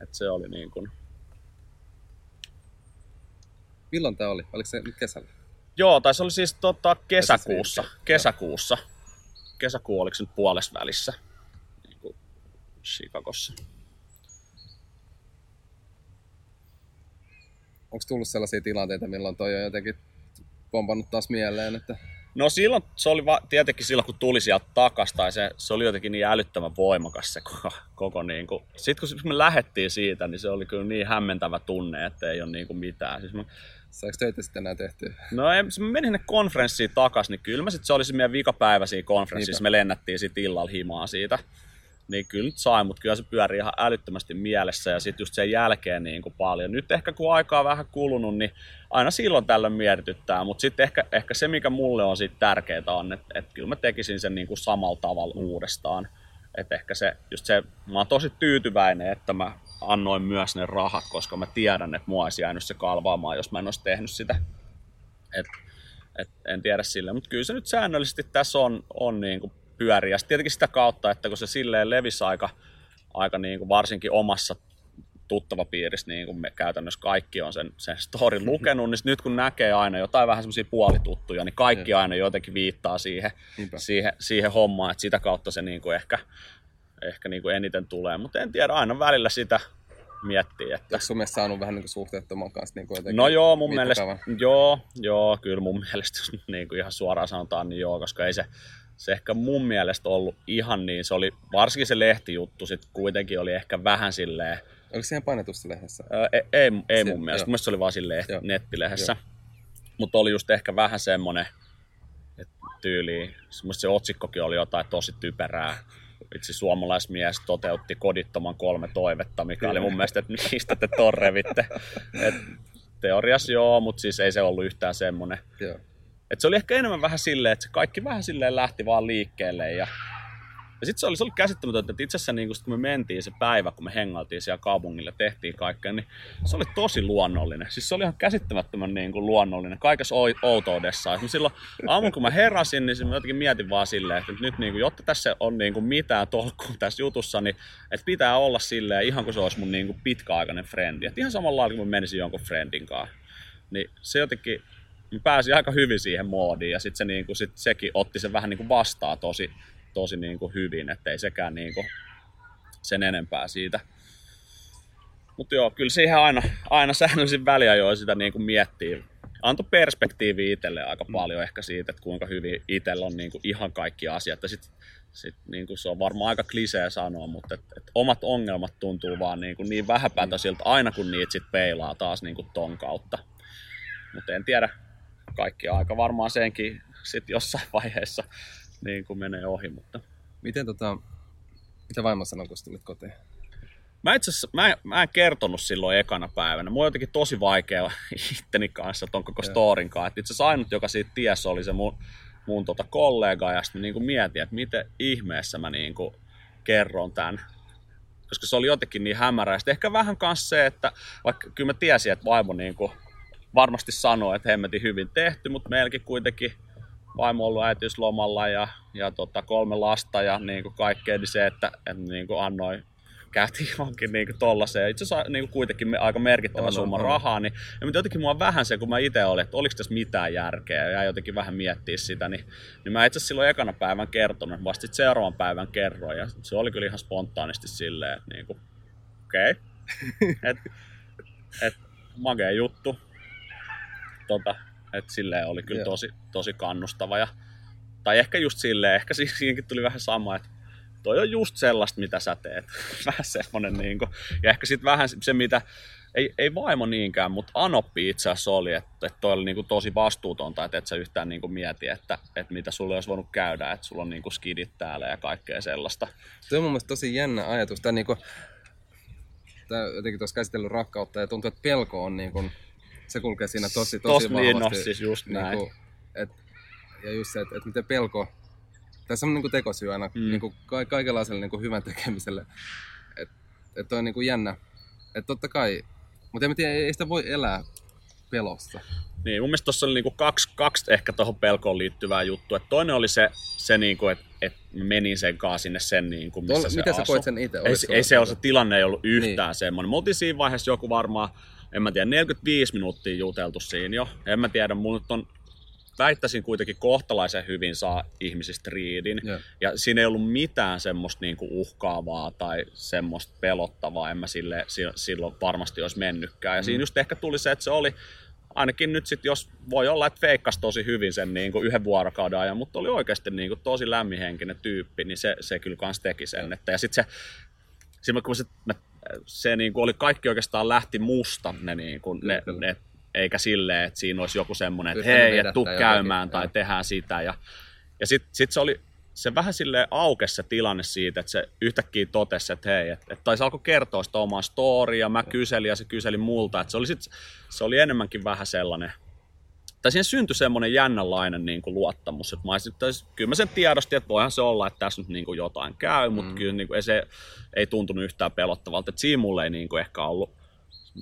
Että se oli niin kuin... Milloin tämä oli? Oliko se nyt kesällä? Joo, tai se oli siis tota, kesäkuussa. Kesäkuussa. Kesäkuu oliko se nyt puolessa välissä. Niin kuin Chicagossa. Onko tullut sellaisia tilanteita, milloin toi on jotenkin pompannut taas mieleen, että No silloin, se oli va, tietenkin silloin, kun tuli sieltä takasta, tai se, se oli jotenkin niin älyttömän voimakas se koko, koko niin kuin. Sitten kun me lähdettiin siitä, niin se oli kyllä niin hämmentävä tunne, että ei ole niin kuin mitään. Siis mä, Saiko töitä sitten enää tehtyä? No ei, mä menin sinne konferenssiin takaisin, niin kyllä mä sitten se oli se meidän vikapäivä siinä konferenssissa, Niinpä. me lennättiin sitten illalla himaa siitä niin kyllä nyt sai, mutta kyllä se pyörii ihan älyttömästi mielessä ja sitten just sen jälkeen niin kuin paljon. Nyt ehkä kun aikaa on vähän kulunut, niin aina silloin tällöin mietityttää, mutta sitten ehkä, ehkä se, mikä mulle on siitä tärkeää on, että, että kyllä mä tekisin sen niin kuin samalla tavalla uudestaan. Että ehkä se, just se, mä oon tosi tyytyväinen, että mä annoin myös ne rahat, koska mä tiedän, että mua olisi jäänyt se kalvaamaan, jos mä en olisi tehnyt sitä. Et, et, en tiedä sille, mutta kyllä se nyt säännöllisesti tässä on, on niin kuin pyörii. Ja tietenkin sitä kautta, että kun se silleen levisi aika, aika niin kuin varsinkin omassa tuttavapiirissä, niin kuin me käytännössä kaikki on sen, sen storin lukenut, niin nyt kun näkee aina jotain vähän semmoisia puolituttuja, niin kaikki aina jotenkin viittaa siihen, siihen, siihen hommaan, että sitä kautta se niin kuin ehkä, ehkä niin kuin eniten tulee. Mutta en tiedä, aina välillä sitä miettii. Että... Onko sun mielestä saanut vähän niin kuin suhteettoman kanssa niin kuin No joo, mun mielestä, joo, joo, kyllä mun mielestä, jos niin kuin ihan suoraan sanotaan, niin joo, koska ei se, se ehkä mun mielestä ollut ihan niin, se oli, varsinkin se lehtijuttu sit kuitenkin oli ehkä vähän silleen... Oliko siihen painetussa lehdessä? Ää, ei, ei, ei mun mielestä, mun mielestä se oli vaan silleen joo. nettilehdessä. Mutta oli just ehkä vähän semmonen, että tyyli, se otsikkokin oli jotain tosi typerää, itse suomalaismies toteutti kodittoman kolme toivetta, mikä oli mun mielestä, että mistä te ton revitte. Et teoriassa joo, mutta siis ei se ollut yhtään semmoinen. Et se oli ehkä enemmän vähän silleen, että se kaikki vähän silleen lähti vaan liikkeelle ja ja sitten se oli, se oli käsittämätöntä, että itse asiassa niin kun, kun me mentiin se päivä, kun me hengaltiin siellä kaupungilla, tehtiin kaikkea, niin se oli tosi luonnollinen. Siis se oli ihan käsittämättömän niin kuin luonnollinen, kaikessa outoudessa. Et silloin aamun kun mä heräsin, niin mä jotenkin mietin vaan silleen, että nyt niin kuin, jotta tässä on niin kuin mitään tolkkua tässä jutussa, niin että pitää olla silleen ihan kuin se olisi mun niin kuin pitkäaikainen frendi. Et ihan samalla lailla, kun mä menisin jonkun friendin kanssa. Niin se jotenkin, mä pääsin aika hyvin siihen moodiin ja sitten se, niin kuin, sit sekin otti sen vähän niin kuin vastaan tosi, tosi niin kuin hyvin, ettei sekään niin kuin sen enempää siitä. Mutta joo, kyllä siihen aina, aina säännöllisin väliajoin sitä niin kuin miettii. Antoi perspektiivi itselle aika mm. paljon ehkä siitä, että kuinka hyvin itsellä on niin kuin ihan kaikki asiat. Ja sit, sit niin kuin se on varmaan aika klisee sanoa, mutta et, et omat ongelmat tuntuu vaan niin, kuin niin vähäpätöisiltä aina kun niitä sit peilaa taas niin kuin ton kautta. Mutta en tiedä, kaikki aika varmaan senkin sit jossain vaiheessa niin kuin menee ohi. Mutta... Miten tota, mitä vaimo sanoi, kun tulit kotiin? Mä itse asiassa, mä, mä en kertonut silloin ekana päivänä. Mulla on jotenkin tosi vaikea itteni kanssa ton koko storin kanssa. itse asiassa ainut, joka siitä ties, oli se mun, mun tota kollega. Ja sitten niin mietin, että miten ihmeessä mä niin kuin kerron tämän. Koska se oli jotenkin niin hämärä. Ja ehkä vähän kanssa se, että vaikka kyllä mä tiesin, että vaimo niin kuin varmasti sanoi, että hemmetin hyvin tehty, mutta meilläkin kuitenkin vaimo ollut äitiyslomalla ja, ja tota, kolme lasta ja niin kuin kaikkea, niin se, että, että niin kuin annoin käytiin johonkin niin tollaiseen. Itse asiassa niin kuitenkin aika merkittävä on, summa on, rahaa, niin ja jotenkin mua vähän se, kun mä itse olin, että oliko tässä mitään järkeä, ja jotenkin vähän miettiä sitä, niin, niin mä itse asiassa silloin ekana päivän kertonut, vasta sitten seuraavan päivän kerroin, ja se oli kyllä ihan spontaanisti silleen, että niin okei, okay. että et, magea juttu. Tota, että silleen oli kyllä tosi, tosi kannustava. Ja, tai ehkä just silleen, ehkä siinäkin tuli vähän sama, että toi on just sellaista, mitä sä teet. vähän semmonen niin kuin, ja ehkä sitten vähän se, mitä, ei, ei vaimo niinkään, mutta Anoppi itse asiassa oli, että, että toi oli niin kuin tosi vastuutonta, että et sä yhtään niin kuin mieti, että, että mitä sulle olisi voinut käydä, että sulla on niin kuin skidit täällä ja kaikkea sellaista. Se on mun mielestä tosi jännä ajatus. Tämä, niin kuin, tämä jotenkin tuossa käsitellyt rakkautta ja tuntuu, että pelko on niin kuin, se kulkee siinä tosi, tosi Tos, niin, vahvasti. No, siis just näin. Niin kuin, et, ja just se, että et miten pelko, tässä on niin kuin tekosyy aina mm. niin kuin ka- kaikenlaiselle niin kuin hyvän tekemiselle. Että et on niin kuin jännä. Että totta kai, mutta en tiedä, ei sitä voi elää pelossa. Niin, mun mielestä tuossa oli niinku kaksi, kaksi ehkä tuohon pelkoon liittyvää juttua. Et toinen oli se, se niinku, että et menin sen kanssa sinne sen, niinku, missä Tuolla, se Miten asu. sä koit sen itse? Ei, ei se, se tilanne ei ollut yhtään niin. semmoinen. Me oltiin siinä vaiheessa joku varmaan en mä tiedä, 45 minuuttia juteltu siinä jo. En mä tiedä, mun nyt on väittäisin kuitenkin kohtalaisen hyvin saa ihmisistä riidin. Yeah. Ja siinä ei ollut mitään semmoista niinku uhkaavaa tai semmoista pelottavaa, en mä sille, silloin varmasti olisi mennytkään. Ja mm. siinä just ehkä tuli se, että se oli ainakin nyt sitten, jos voi olla, että feikkasi tosi hyvin sen niin kuin yhden vuorokauden ajan, mutta oli oikeasti niin kuin tosi lämminhenkinen tyyppi, niin se, se kyllä kans teki sen. Että, ja sitten se, kun se, mä se niin kuin oli kaikki oikeastaan lähti musta ne, niin kuin, ne, ne, eikä silleen, että siinä olisi joku semmoinen, että hei, et tuu käymään tai tehdään sitä. Ja, ja sitten sit se oli se vähän sille aukesi se tilanne siitä, että se yhtäkkiä totesi, että hei, että, että tai se alkoi kertoa sitä omaa storya, mä kyselin ja se kyseli multa, että se oli, sit, se oli enemmänkin vähän sellainen, tai siihen syntyi semmoinen jännänlainen niin kuin luottamus, että mä olisin, kyllä mä sen tiedostin, että voihan se olla, että tässä nyt niin kuin jotain käy, mutta mm. kyllä niin kuin, ei, se ei tuntunut yhtään pelottavalta, että siinä mulle ei niin kuin ehkä ollut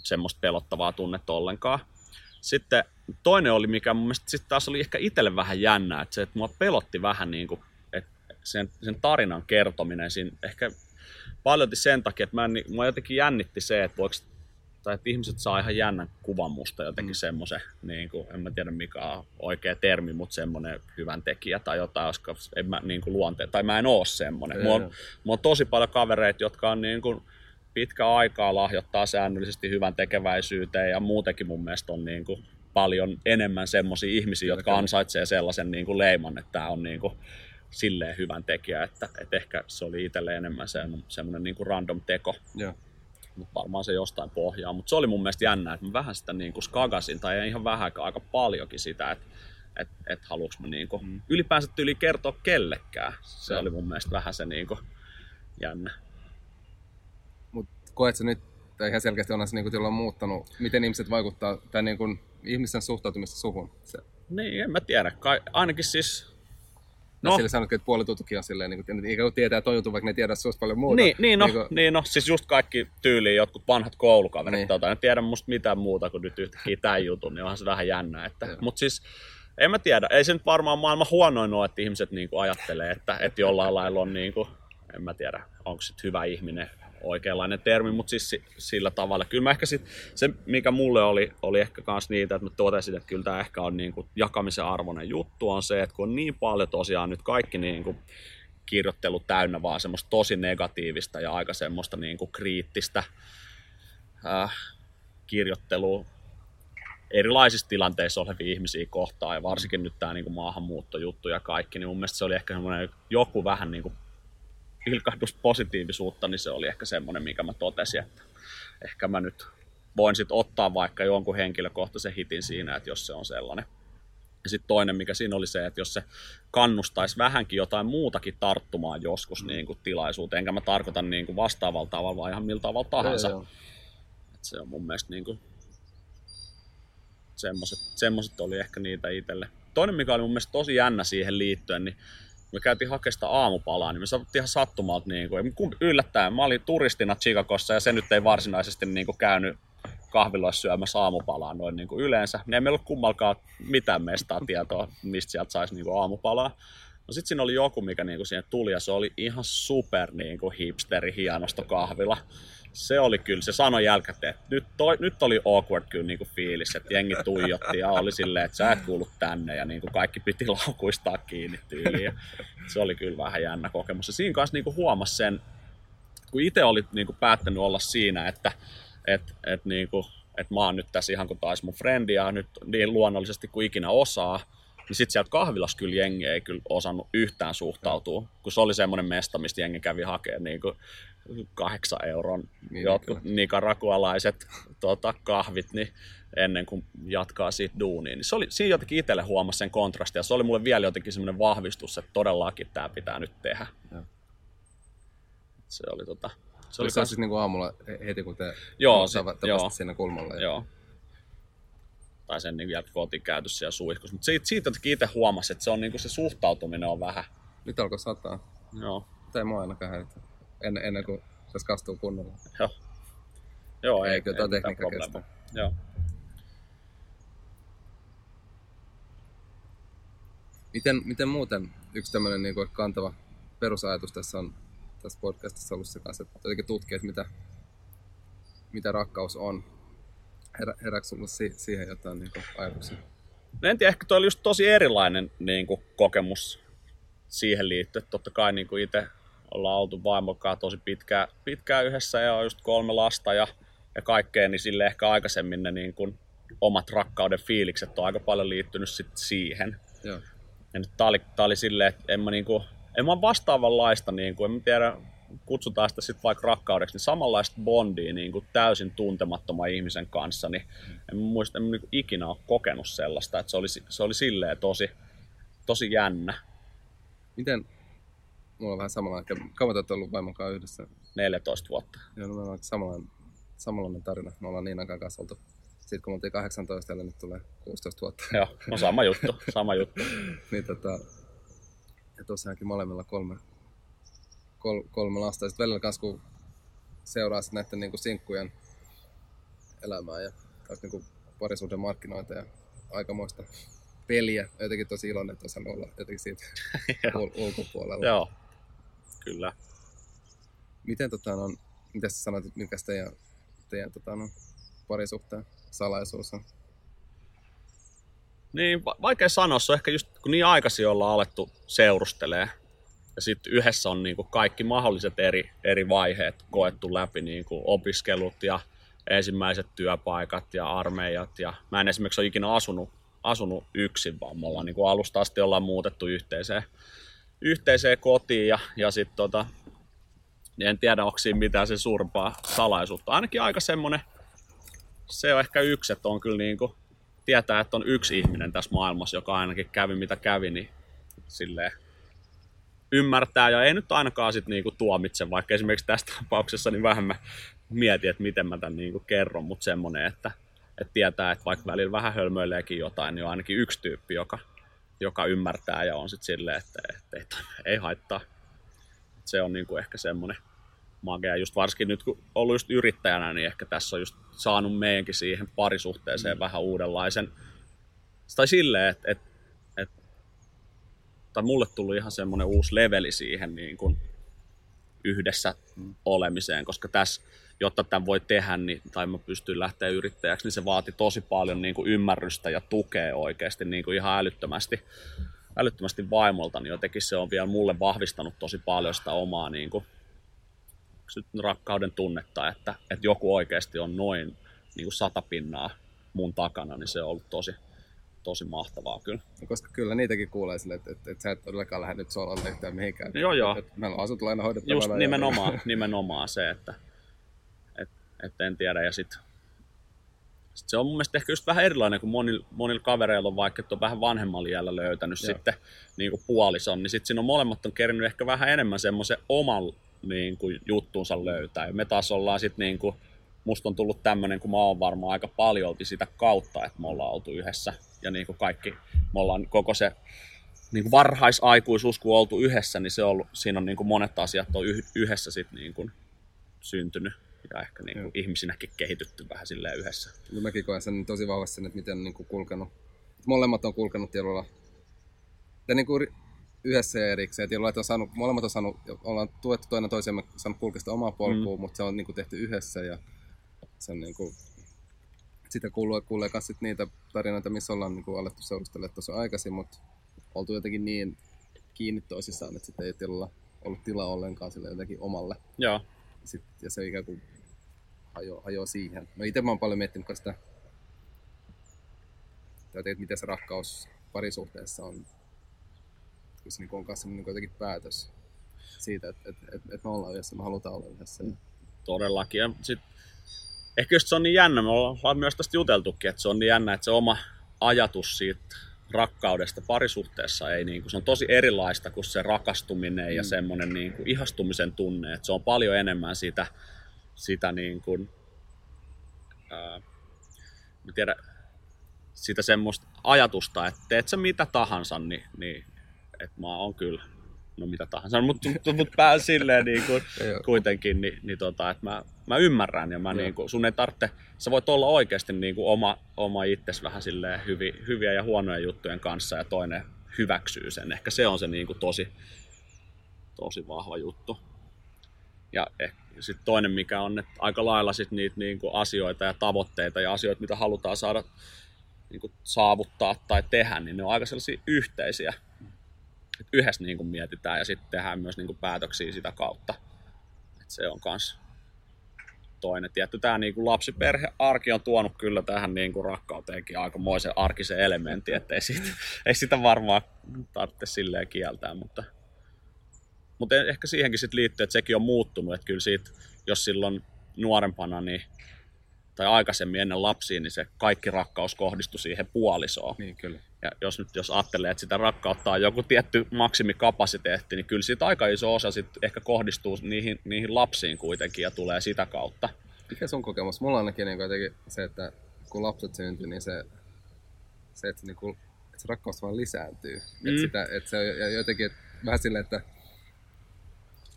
semmoista pelottavaa tunnetta ollenkaan. Sitten toinen oli, mikä mun mielestä sitten taas oli ehkä itselle vähän jännää, että se, että mua pelotti vähän niin kuin, että sen, sen tarinan kertominen siinä ehkä paljon sen takia, että mä en, mua jotenkin jännitti se, että voiko tai että ihmiset saa ihan jännän kuvan musta jotenkin mm. semmoisen, niin kuin, en mä tiedä mikä on oikea termi, mutta semmoinen hyvän tekijä tai jotain, koska en mä niin kuin luonte, tai mä en oo semmoinen. Mulla on, mulla on tosi paljon kavereita, jotka on niin kuin pitkä aikaa lahjoittaa säännöllisesti hyvän tekeväisyyteen ja muutenkin mun mielestä on niin kuin paljon enemmän semmoisia ihmisiä, jotka ansaitsee sellaisen niin kuin leiman, että tämä on niin kuin silleen hyvän tekijä, että, että ehkä se oli itselle enemmän semmoinen niin kuin random teko. Joo mutta varmaan se jostain pohjaa. Mutta se oli mun mielestä jännä, että mä vähän sitä niin kuin skagasin, tai ei ihan vähän, aika paljonkin sitä, että et, et haluuks mä niin kuin, mm. ylipäänsä tyyli kertoa kellekään. Se ja. oli mun mielestä vähän se niin kuin, jännä. Mutta koet sä nyt, tai ihan selkeästi on se niin kuin, on muuttanut, miten ihmiset vaikuttaa, tai niin kuin, ihmisten suhtautumista suhun? Se, Niin, en mä tiedä. Kai, ainakin siis... No. Sillä sanotkin, että puolitutukin on silleen, niin kuin, ikään kuin tietää toi juttu, vaikka ne tiedä susta paljon muuta. niin, niin, no, kuin, niin, no, siis just kaikki tyyliin jotkut vanhat koulukaverit, Niin. niin. tota, en tiedä musta mitään muuta kuin nyt yhtäkkiä tämän jutun, niin onhan se vähän jännä. Että, mutta siis, en mä tiedä, ei se nyt varmaan maailman huonoin ole, että ihmiset niin kuin ajattelee, että, että jollain lailla on, niin kuin, en mä tiedä, onko se hyvä ihminen oikeanlainen termi, mutta siis si- sillä tavalla. Kyllä mä ehkä sit, se, mikä mulle oli, oli ehkä kans niitä, että mä totesin, että kyllä tämä ehkä on niin kuin jakamisen arvoinen juttu, on se, että kun on niin paljon tosiaan nyt kaikki niin kuin kirjoittelu täynnä vaan semmoista tosi negatiivista ja aika semmoista niin kuin kriittistä äh, kirjoittelua erilaisissa tilanteissa olevia ihmisiä kohtaan ja varsinkin nyt tämä niin maahanmuuttojuttu ja kaikki, niin mun mielestä se oli ehkä semmoinen joku vähän niin kuin pilkahdus positiivisuutta, niin se oli ehkä semmoinen, mikä mä totesin, että ehkä mä nyt voin sitten ottaa vaikka jonkun henkilökohtaisen hitin siinä, että jos se on sellainen. Ja sitten toinen, mikä siinä oli se, että jos se kannustaisi vähänkin jotain muutakin tarttumaan joskus niin kuin tilaisuuteen, enkä mä tarkoita niin kuin vastaavalla tavalla, vaan ihan millä tavalla tahansa. Joo, joo. Et se on mun mielestä niin kuin, semmoset, semmoset oli ehkä niitä itselle. Toinen, mikä oli mun mielestä tosi jännä siihen liittyen, niin me käytiin hakemaan sitä aamupalaa, niin me saatiin ihan sattumalta, niin kuin, yllättäen, mä olin turistina Chicagossa ja se nyt ei varsinaisesti niin kuin, käynyt kahviloissa syömässä aamupalaa noin niin kuin yleensä. Niin ei meillä ollut kummalkaan mitään mestaa tietoa, mistä sieltä saisi niin kuin aamupalaa. No sit siinä oli joku, mikä niinku siihen tuli ja se oli ihan super niinku hipsteri hienosta kahvila. Se oli kyllä, se sanoi jälkikäteen, että nyt, toi, nyt oli awkward kyllä niinku fiilis, että jengi tuijotti ja oli silleen, että sä et kuulu tänne ja niinku kaikki piti laukuistaa kiinni tyyliin. Se oli kyllä vähän jännä kokemus. Ja siinä kanssa niinku huomasi sen, kun itse oli niinku päättänyt olla siinä, että et, et niinku, et mä oon nyt tässä ihan kuin taas mun frendi ja nyt niin luonnollisesti kuin ikinä osaa, niin sitten sieltä kahvilassa kyllä jengi ei kyllä osannut yhtään suhtautua, kun se oli semmoinen mesta, mistä jengi kävi hakemaan niin kuin kahdeksan euron Niin, jotkut nikarakualaiset tota, kahvit, niin ennen kuin jatkaa siitä duuniin. Niin se oli, siinä jotenkin itselle huomasi sen kontrastin, ja se oli mulle vielä jotenkin semmoinen vahvistus, että todellakin tämä pitää nyt tehdä. Joo. Se oli tota... Se oli kans, siis niinku aamulla heti, kun te Joo, se- joo. siinä kulmalla. Ja... joo. Tai sen niin jälkeen kotikäytössä ja suihkussa. Mutta siitä, siitä jotenkin itse huomasi, että se, on, niin kuin se suhtautuminen on vähän... Nyt alkoi sataa. Joo, ei mua ainakaan häiritä. En, ennen kuin tässä kastuu kunnolla. joo. Joo, Ei, ei, kyllä ei tuo tekniikka probleemaa. Joo. Miten, miten muuten yksi tämmöinen niin kantava perusajatus tässä on tässä podcastissa ollut se kanssa, että jotenkin tutkii, että mitä, mitä rakkaus on. Herä, herääkö sulla si, siihen jotain niin ajatuksia? No en tiedä, ehkä toi oli just tosi erilainen niin kuin, kokemus siihen liittyen. Totta kai niin kuin itse ollaan oltu vaimokaan tosi pitkään, pitkään yhdessä ja on just kolme lasta ja, ja kaikkea, niin sille ehkä aikaisemmin ne niin kuin, omat rakkauden fiilikset on aika paljon liittynyt sit siihen. Joo. Ja nyt tää oli, tää oli silleen, että en mä, niinku, en mä vastaavanlaista, niinku, en mä tiedä, kutsutaan sitä sitten vaikka rakkaudeksi, niin samanlaista bondia niinku, täysin tuntemattoman ihmisen kanssa, niin en muista, en mä niinku, ikinä ole kokenut sellaista, että se oli, se oli silleen tosi, tosi jännä. Miten, mulla on vähän samalla, kauan te olette ollut vaimon kanssa yhdessä? 14 vuotta. Joo, no meillä on samanlainen, samanlainen tarina. Me ollaan Niinan kanssa oltu. Sitten kun me oltiin 18 ja nyt tulee 16 vuotta. Joo, no sama juttu, sama juttu. niin tota, ja tosiaankin molemmilla kolme, kol, kolme lasta. Ja sitten välillä kanssa kun seuraa sit näiden niinku sinkkujen elämää ja taas niinku parisuuden markkinoita ja aikamoista peliä. Jotenkin tosi iloinen, että osannut olla jotenkin siitä ul- ulkopuolella. Joo, kyllä. Miten tota, no, mitä sä sanoit, että mikä teidän, teidän tota, no, parisuhteen salaisuus on? Niin, va- vaikea sanoa, se on ehkä just kun niin aikaisin ollaan alettu seurustelee ja sitten yhdessä on niin kuin kaikki mahdolliset eri, eri vaiheet koettu läpi, niin kuin opiskelut ja ensimmäiset työpaikat ja armeijat. Ja mä en esimerkiksi ole ikinä asunut, asunut yksin, vaan me ollaan niin kuin alusta asti ollaan muutettu yhteiseen, yhteiseen kotiin ja, ja sitten tota, niin en tiedä, onko siinä mitään sen suurempaa salaisuutta. Ainakin aika semmoinen, se on ehkä yksi, että on kyllä niin kuin, tietää, että on yksi ihminen tässä maailmassa, joka ainakin kävi mitä kävi, niin silleen ymmärtää ja ei nyt ainakaan sit niinku tuomitse, vaikka esimerkiksi tästä tapauksessa niin vähän mä mietin, että miten mä tämän niinku kerron, mutta semmoinen, että, että tietää, että vaikka välillä vähän hölmöileekin jotain, niin on ainakin yksi tyyppi, joka, joka ymmärtää ja on sitten silleen, että, että ei, ei haittaa. Se on niinku ehkä semmoinen magea, just varsinkin nyt kun ollut just yrittäjänä, niin ehkä tässä on just saanut meidänkin siihen parisuhteeseen mm. vähän uudenlaisen, tai silleen, että, että, että tai mulle tuli ihan semmoinen uusi leveli siihen niin kuin yhdessä mm. olemiseen, koska tässä, jotta tämän voi tehdä, niin, tai mä pystyn lähteä yrittäjäksi, niin se vaati tosi paljon niin kuin ymmärrystä ja tukea oikeasti niin kuin ihan älyttömästi, älyttömästi vaimolta, niin jotenkin se on vielä mulle vahvistanut tosi paljon sitä omaa niin kuin, rakkauden tunnetta, että, että joku oikeasti on noin niin kuin sata pinnaa mun takana, niin se on ollut tosi, tosi mahtavaa kyllä. No, koska kyllä niitäkin kuulee sille, että, että, että sä et todellakaan lähde nyt solalle yhtään mihinkään. Joo, joo. Että, meillä on asut aina hoidettavana. Just nimenomaan, nimenomaan se, että et, et en tiedä. Ja sit, sit se on mun mielestä ehkä just vähän erilainen, kuin monilla, monilla kavereilla on vaikka, että on vähän vanhemmalla iällä löytänyt joo. sitten niin kuin puolison, niin sitten siinä on molemmat on kerännyt ehkä vähän enemmän semmoisen oman niin kuin, juttuunsa löytää. Ja me taas ollaan sitten niin kuin, musta on tullut tämmöinen, kun mä oon varmaan aika paljolti sitä kautta, että me ollaan oltu yhdessä. Ja niin kuin kaikki, me ollaan koko se niin kuin varhaisaikuisuus, kun on oltu yhdessä, niin se on ollut, siinä on niin kuin monet asiat on yhdessä sit niin kuin syntynyt ja ehkä niin kuin ihmisinäkin kehitytty vähän silleen yhdessä. No mäkin koen sen tosi vahvasti sen, että miten niin kuin kulkenut. Molemmat on kulkenut tietyllä niin kuin yhdessä ja erikseen. Että on saanut, molemmat on saanut, ollaan tuettu toinen toisemme, saanut kulkea sitä omaa polkua, mm. mutta se on niin kuin tehty yhdessä ja se on niin kuin, sitä kuulee, kuulee myös sit niitä tarinoita, missä ollaan niin kuin alettu seurustella tuossa aikaisin, mutta oltu jotenkin niin kiinni toisissaan, että sitten ei tilalla ollut tilaa ollenkaan sille jotenkin omalle. Joo. Sit, ja se ikään kuin hajoaa hajo siihen. No itse mä oon paljon miettinyt sitä, että miten se rakkaus parisuhteessa on, kun se niin on kanssa niin jotenkin päätös siitä, että, että, että, että me ollaan yhdessä, me halutaan olla yhdessä. Todellakin. Ja sit ehkä just se on niin jännä, me ollaan myös tästä juteltukin, että se on niin jännä, että se oma ajatus siitä rakkaudesta parisuhteessa ei niin kuin, se on tosi erilaista kuin se rakastuminen mm. ja semmoinen niin kuin ihastumisen tunne, että se on paljon enemmän sitä, sitä niin kuin, ää, mä tiedän, sitä semmoista ajatusta, että teet sä mitä tahansa, niin, niin että mä oon kyllä no mitä tahansa, mutta mut pää silleen niin kuin, kuitenkin, niin, niin tota, että mä, mä ymmärrän ja mä niin kuin, sun ei tarvitse, sä voit olla oikeasti niin kuin oma, oma itsesi vähän silleen hyvi, hyviä ja huonoja juttujen kanssa ja toinen hyväksyy sen. Ehkä se on se niin kuin tosi, tosi vahva juttu. Ja sitten toinen, mikä on, että aika lailla sit niitä niin kuin asioita ja tavoitteita ja asioita, mitä halutaan saada niin kuin saavuttaa tai tehdä, niin ne on aika sellaisia yhteisiä yhdessä niin kuin mietitään ja sitten tehdään myös niin kuin päätöksiä sitä kautta. Et se on kans toinen. Tietty tämä niin kuin lapsiperhearki on tuonut kyllä tähän niin kuin rakkauteenkin aikamoisen arkisen elementin, että ei, ei sitä varmaan tarvitse silleen kieltää, mutta, mutta ehkä siihenkin sitten liittyy, että sekin on muuttunut, että kyllä siitä, jos silloin nuorempana niin tai aikaisemmin ennen lapsia, niin se kaikki rakkaus kohdistui siihen puolisoon. Niin, kyllä. Ja jos nyt jos ajattelee, että sitä rakkautta on joku tietty maksimikapasiteetti, niin kyllä siitä aika iso osa sit ehkä kohdistuu niihin, niihin lapsiin kuitenkin ja tulee sitä kautta. Mikä sun kokemus? Mulla on ainakin niin se, että kun lapset syntyy, niin se, se että, niin kuin, että se rakkaus vaan lisääntyy. Mm. Että, sitä, että se on jotenkin että vähän silleen, että,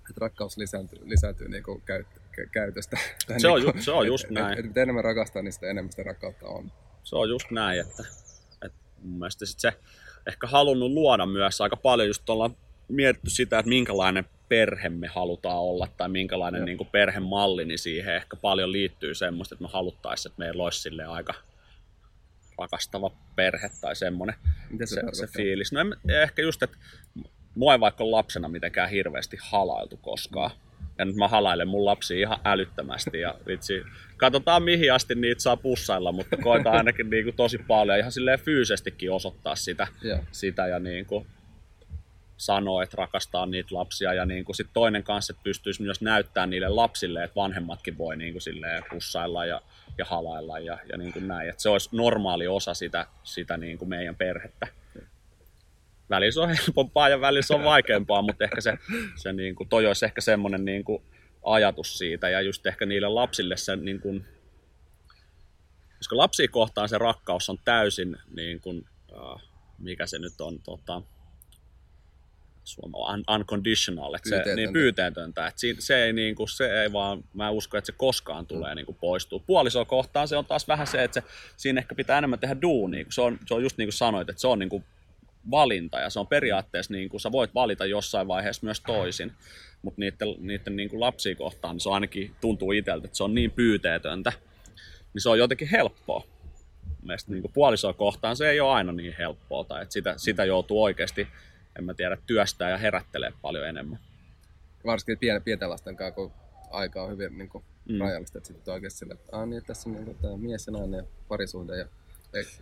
että rakkaus lisääntyy, lisääntyy niin kuin käyt, käytöstä. Se on, niin ju, se on just että, näin. Että, että mitä enemmän rakastaa, niin sitä enemmän sitä rakkautta on. Se on just näin, että mun mielestä sit se ehkä halunnut luoda myös aika paljon, just ollaan mietitty sitä, että minkälainen perhe me halutaan olla tai minkälainen niin kuin perhemalli, niin siihen ehkä paljon liittyy semmoista, että me haluttaisiin, että meillä olisi sille aika rakastava perhe tai semmoinen Mitä se, se, se fiilis. No en, ehkä just, että mua ei vaikka lapsena mitenkään hirveästi halailtu koskaan. Ja nyt mä halailen mun lapsi ihan älyttömästi ja vitsi, katsotaan mihin asti niitä saa pussailla, mutta koitaan ainakin niin kuin tosi paljon ihan silleen fyysisestikin osoittaa sitä, sitä ja niin kuin sanoa, että rakastaa niitä lapsia ja niin kuin sit toinen kanssa, että pystyisi myös näyttämään niille lapsille, että vanhemmatkin voi niin kuin silleen pussailla ja, ja halailla ja, ja niin kuin näin. Että se olisi normaali osa sitä, sitä niin kuin meidän perhettä. Välillä se on helpompaa ja välillä se on vaikeampaa, mutta ehkä se, se niin kuin, toi olisi ehkä semmoinen niin kuin, ajatus siitä ja just ehkä niille lapsille se niin kuin, koska lapsia kohtaan se rakkaus on täysin niin kuin, uh, mikä se nyt on, tota, un, unconditional, että se, niin pyyteetöntä, että se, se, ei, niin kuin, se ei vaan, mä uskon, että se koskaan tulee mm. niin kuin poistua. Puolisoa kohtaan se on taas vähän se, että se, siinä ehkä pitää enemmän tehdä duunia, kun se on, se on just niin kuin sanoit, että se on niin kuin valinta ja se on periaatteessa, niin kuin, sä voit valita jossain vaiheessa myös toisin, mutta niiden, niiden niin kuin lapsia kohtaan niin se on ainakin tuntuu itseltä, että se on niin pyyteetöntä, niin se on jotenkin helppoa. Mielestäni niin puolisoa kohtaan se ei ole aina niin helppoa, tai että sitä, sitä joutuu oikeasti en mä tiedä, työstää ja herättelee paljon enemmän. Varsinkin pien, pienten lasten kanssa, kun aika on hyvin niin kuin, mm. rajallista, että sitten oikeasti sille, että, ah, niin, että tässä on niin, tämä mies ja nainen ja parisuhde ja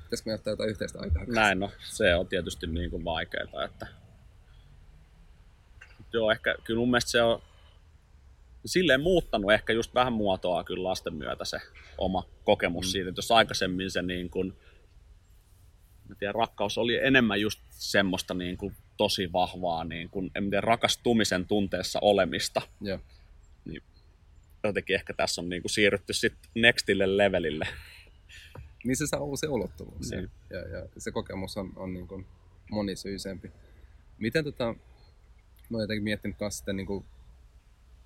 pitäisikö me ottaa jotain yhteistä aikaa? Näin no, se on tietysti niin kuin vaikeaa, että joo, ehkä kyllä mun mielestä se on silleen muuttanut ehkä just vähän muotoa kyllä lasten myötä se oma kokemus mm. siitä, että jos aikaisemmin se niin kuin, mä tiedän, rakkaus oli enemmän just semmoista niin kuin tosi vahvaa niin kuin, en tiedä, rakastumisen tunteessa olemista. Joo. Niin jotenkin ehkä tässä on niin kuin siirrytty sitten nextille levelille. Niin se saa uusi ulottuvuus. Niin. Ja, ja, se kokemus on, on niin kuin monisyisempi. Miten tota, mä oon jotenkin miettinyt myös sitä niin kuin